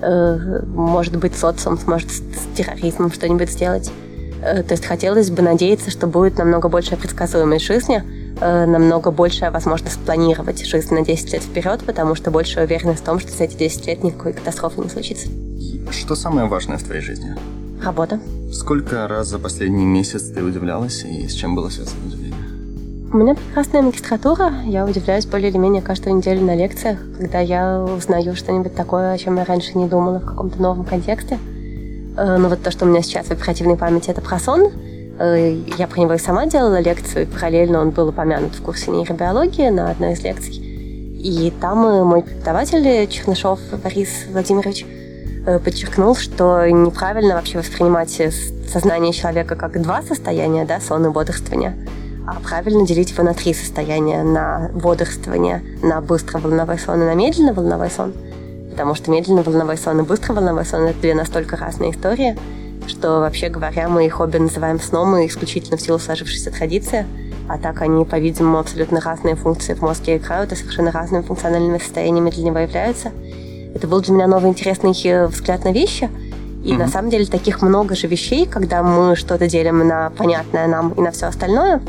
Э, может быть, социум сможет с, терроризмом что-нибудь сделать. Э, то есть хотелось бы надеяться, что будет намного большая предсказуемость жизни, э, намного большая возможность планировать жизнь на 10 лет вперед, потому что больше уверенность в том, что за эти 10 лет никакой катастрофы не случится. Что самое важное в твоей жизни? Работа. Сколько раз за последний месяц ты удивлялась и с чем было связано? У меня прекрасная магистратура. Я удивляюсь более или менее каждую неделю на лекциях, когда я узнаю что-нибудь такое, о чем я раньше не думала в каком-то новом контексте. Ну вот то, что у меня сейчас в оперативной памяти, это про сон. Э, Я про него и сама делала лекцию, и параллельно он был упомянут в курсе нейробиологии на одной из лекций. И там э, мой преподаватель Чернышов Борис Владимирович подчеркнул, что неправильно вообще воспринимать сознание человека как два состояния, да, сон и бодрствование, а правильно делить его на три состояния, на бодрствование, на быстроволновой сон и на медленный волновой сон. Потому что медленный волновой сон и быстроволновой сон – это две настолько разные истории, что, вообще говоря, мы их обе называем сном и исключительно в силу сложившейся традиции, а так они, по-видимому, абсолютно разные функции в мозге играют и совершенно разными функциональными состояниями для него являются. Это был для меня новый интересный взгляд на вещи. И на самом деле таких много же вещей, когда мы что-то делим на понятное нам и на все остальное.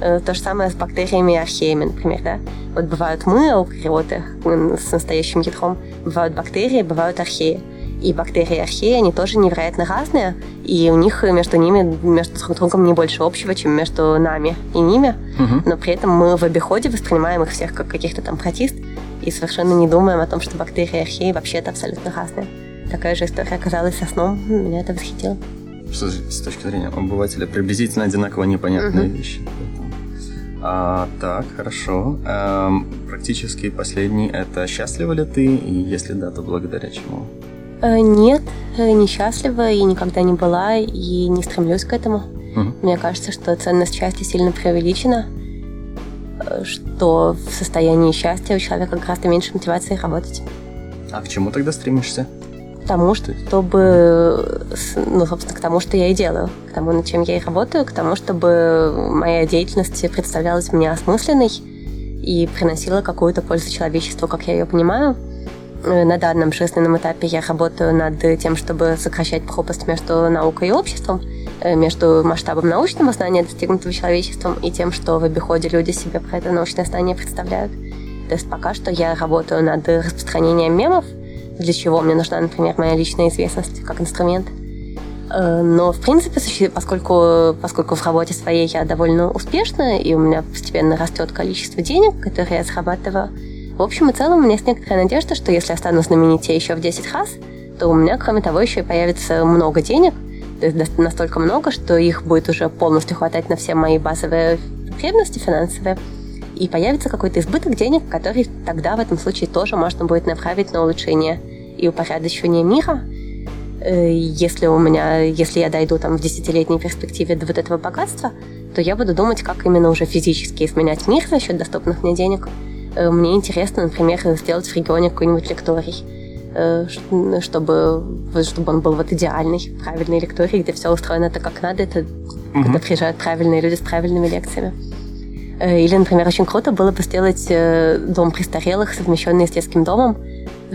Э, То же самое с бактериями и археями, например, да. Вот бывают мы, аукариоты, с настоящим ядром, бывают бактерии, бывают археи. И бактерии и археи, они тоже невероятно разные, и у них между ними, между друг другом не больше общего, чем между нами и ними. Но при этом мы в обиходе воспринимаем их всех как каких-то там протист и совершенно не думаем о том, что бактерии и археи вообще-то абсолютно разные. Такая же история оказалась со сном. Меня это восхитило. Что с точки зрения обывателя приблизительно одинаково непонятные вещи. А, так, хорошо. Эм, практически последний – это счастлива ли ты? И если да, то благодаря чему? Э, Нет, э, несчастлива и никогда не была, и не стремлюсь к этому. Мгм. Мне кажется, что ценность счастья сильно преувеличена, э, что в состоянии счастья у человека гораздо меньше мотивации работать. А к чему тогда стремишься? К тому, чтобы, ну, собственно, к тому, что я и делаю, к тому, над чем я и работаю, к тому, чтобы моя деятельность представлялась мне осмысленной и приносила какую-то пользу человечеству, как я ее понимаю. Э, На данном жизненном этапе я работаю над тем, чтобы сокращать пропасть между наукой и обществом, э, между масштабом научного знания, достигнутого человечеством, и тем, что в обиходе люди себе про это научное знание представляют. То есть пока что я работаю над распространением мемов, для чего мне нужна, например, моя личная известность как инструмент. Э, Но, в принципе, поскольку, поскольку в работе своей я довольно успешна, и у меня постепенно растет количество денег, которые я зарабатываю, в общем и целом у меня есть некоторая надежда, что если я стану знаменитее еще в 10 раз, то у меня, кроме того, еще и появится много денег, то есть настолько много, что их будет уже полностью хватать на все мои базовые потребности финансовые, и появится какой-то избыток денег, который тогда в этом случае тоже можно будет направить на улучшение и упорядочивание мира. Э, Если у меня, если я дойду там в десятилетней перспективе до вот этого богатства, то я буду думать, как именно уже физически изменять мир за счет доступных мне денег. Э, Мне интересно, например, сделать в регионе какой-нибудь лекторий, э, чтобы, чтобы он был вот идеальный, правильный лекторий, где все устроено так, как надо. Это когда приезжают правильные люди с правильными лекциями. Э, Или, например, очень круто было бы сделать э, дом престарелых, совмещенный с детским домом,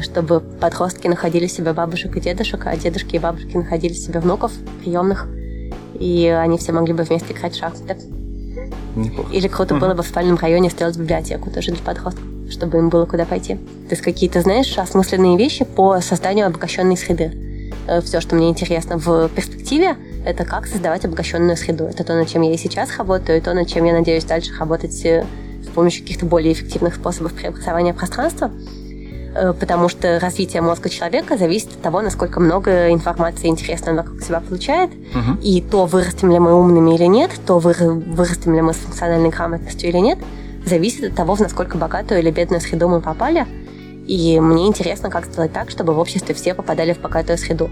чтобы подростки находили себе бабушек и дедушек, а дедушки и бабушки находили себе внуков приемных, и они все могли бы вместе играть в шахматы. Неплохо. Или круто было бы в спальном районе сделать библиотеку тоже для подростков, чтобы им было куда пойти. То есть какие-то, знаешь, осмысленные вещи по созданию обогащенной среды. Все, что мне интересно в перспективе, это как создавать обогащенную среду. Это то, над чем я и сейчас работаю, и то, над чем я надеюсь дальше работать э, с помощью каких-то более эффективных способов преобразования пространства. Э, Потому что развитие мозга человека зависит от того, насколько много информации интересной он вокруг себя получает. И то, вырастем ли мы умными или нет, то выр- вырастем ли мы с функциональной грамотностью или нет, зависит от того, в насколько богатую или бедную среду мы попали. И мне интересно, как сделать так, чтобы в обществе все попадали в богатую среду.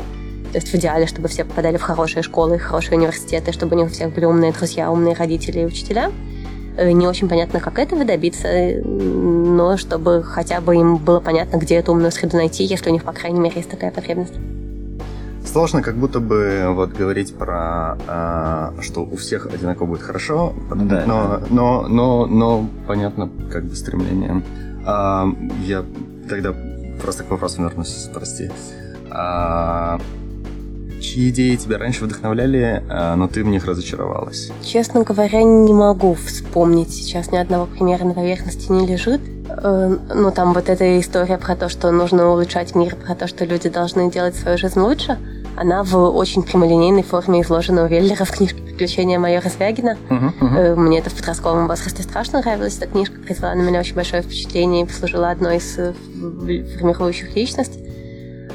То есть в идеале, чтобы все попадали в хорошие школы, хорошие университеты, чтобы у них у всех были умные друзья, умные родители и учителя. Э, не очень понятно, как этого добиться, но чтобы хотя бы им было понятно, где эту умную среду найти, если у них, по крайней мере, есть такая потребность. Сложно как будто бы вот говорить про, э, что у всех одинаково будет хорошо, Ну да. но, но, но, но понятно как бы стремление. А, я тогда просто к вопросу вернусь, прости. А, чьи идеи тебя раньше вдохновляли, а, но ты в них разочаровалась? Честно говоря, не могу вспомнить сейчас ни одного примера на поверхности не лежит. Э, Ну, там вот эта история про то, что нужно улучшать мир, про то, что люди должны делать свою жизнь лучше, она в очень прямолинейной форме изложена у Веллера в книжке «Приключения майора Звягина». Мгм. Э, Мне это в подростковом возрасте страшно нравилось. Эта книжка произвела на меня очень большое впечатление и послужила одной из э, формирующих личность.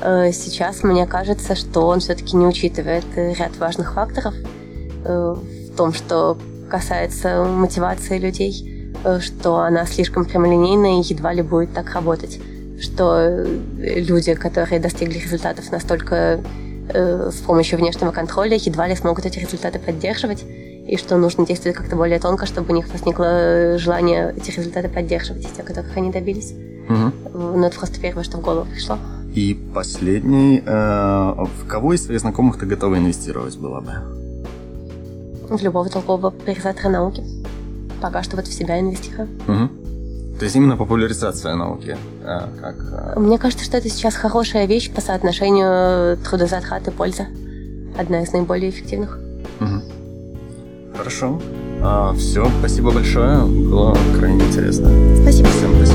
Э, Сейчас мне кажется, что он все-таки не учитывает ряд важных факторов в том, что касается мотивации людей, что она слишком прямолинейна и едва ли будет так работать, что люди, которые достигли результатов настолько э, с помощью внешнего контроля, едва ли смогут эти результаты поддерживать, и что нужно действовать как-то более тонко, чтобы у них возникло э, желание эти результаты поддерживать, те, которых они добились. Э, Ну, это просто первое, что в голову пришло. И последний, э, в кого из своих знакомых ты готова инвестировать была бы? В любого толкового популяризатора науки. Пока что вот в себя инвестирую. Мгм. То есть именно популяризация науки, э, как э, Мне кажется, что это сейчас хорошая вещь по соотношению трудозатрат и пользы. Одна из наиболее эффективных. Мгм. Хорошо. все, спасибо большое. Было крайне интересно. Спасибо. Всем спасибо.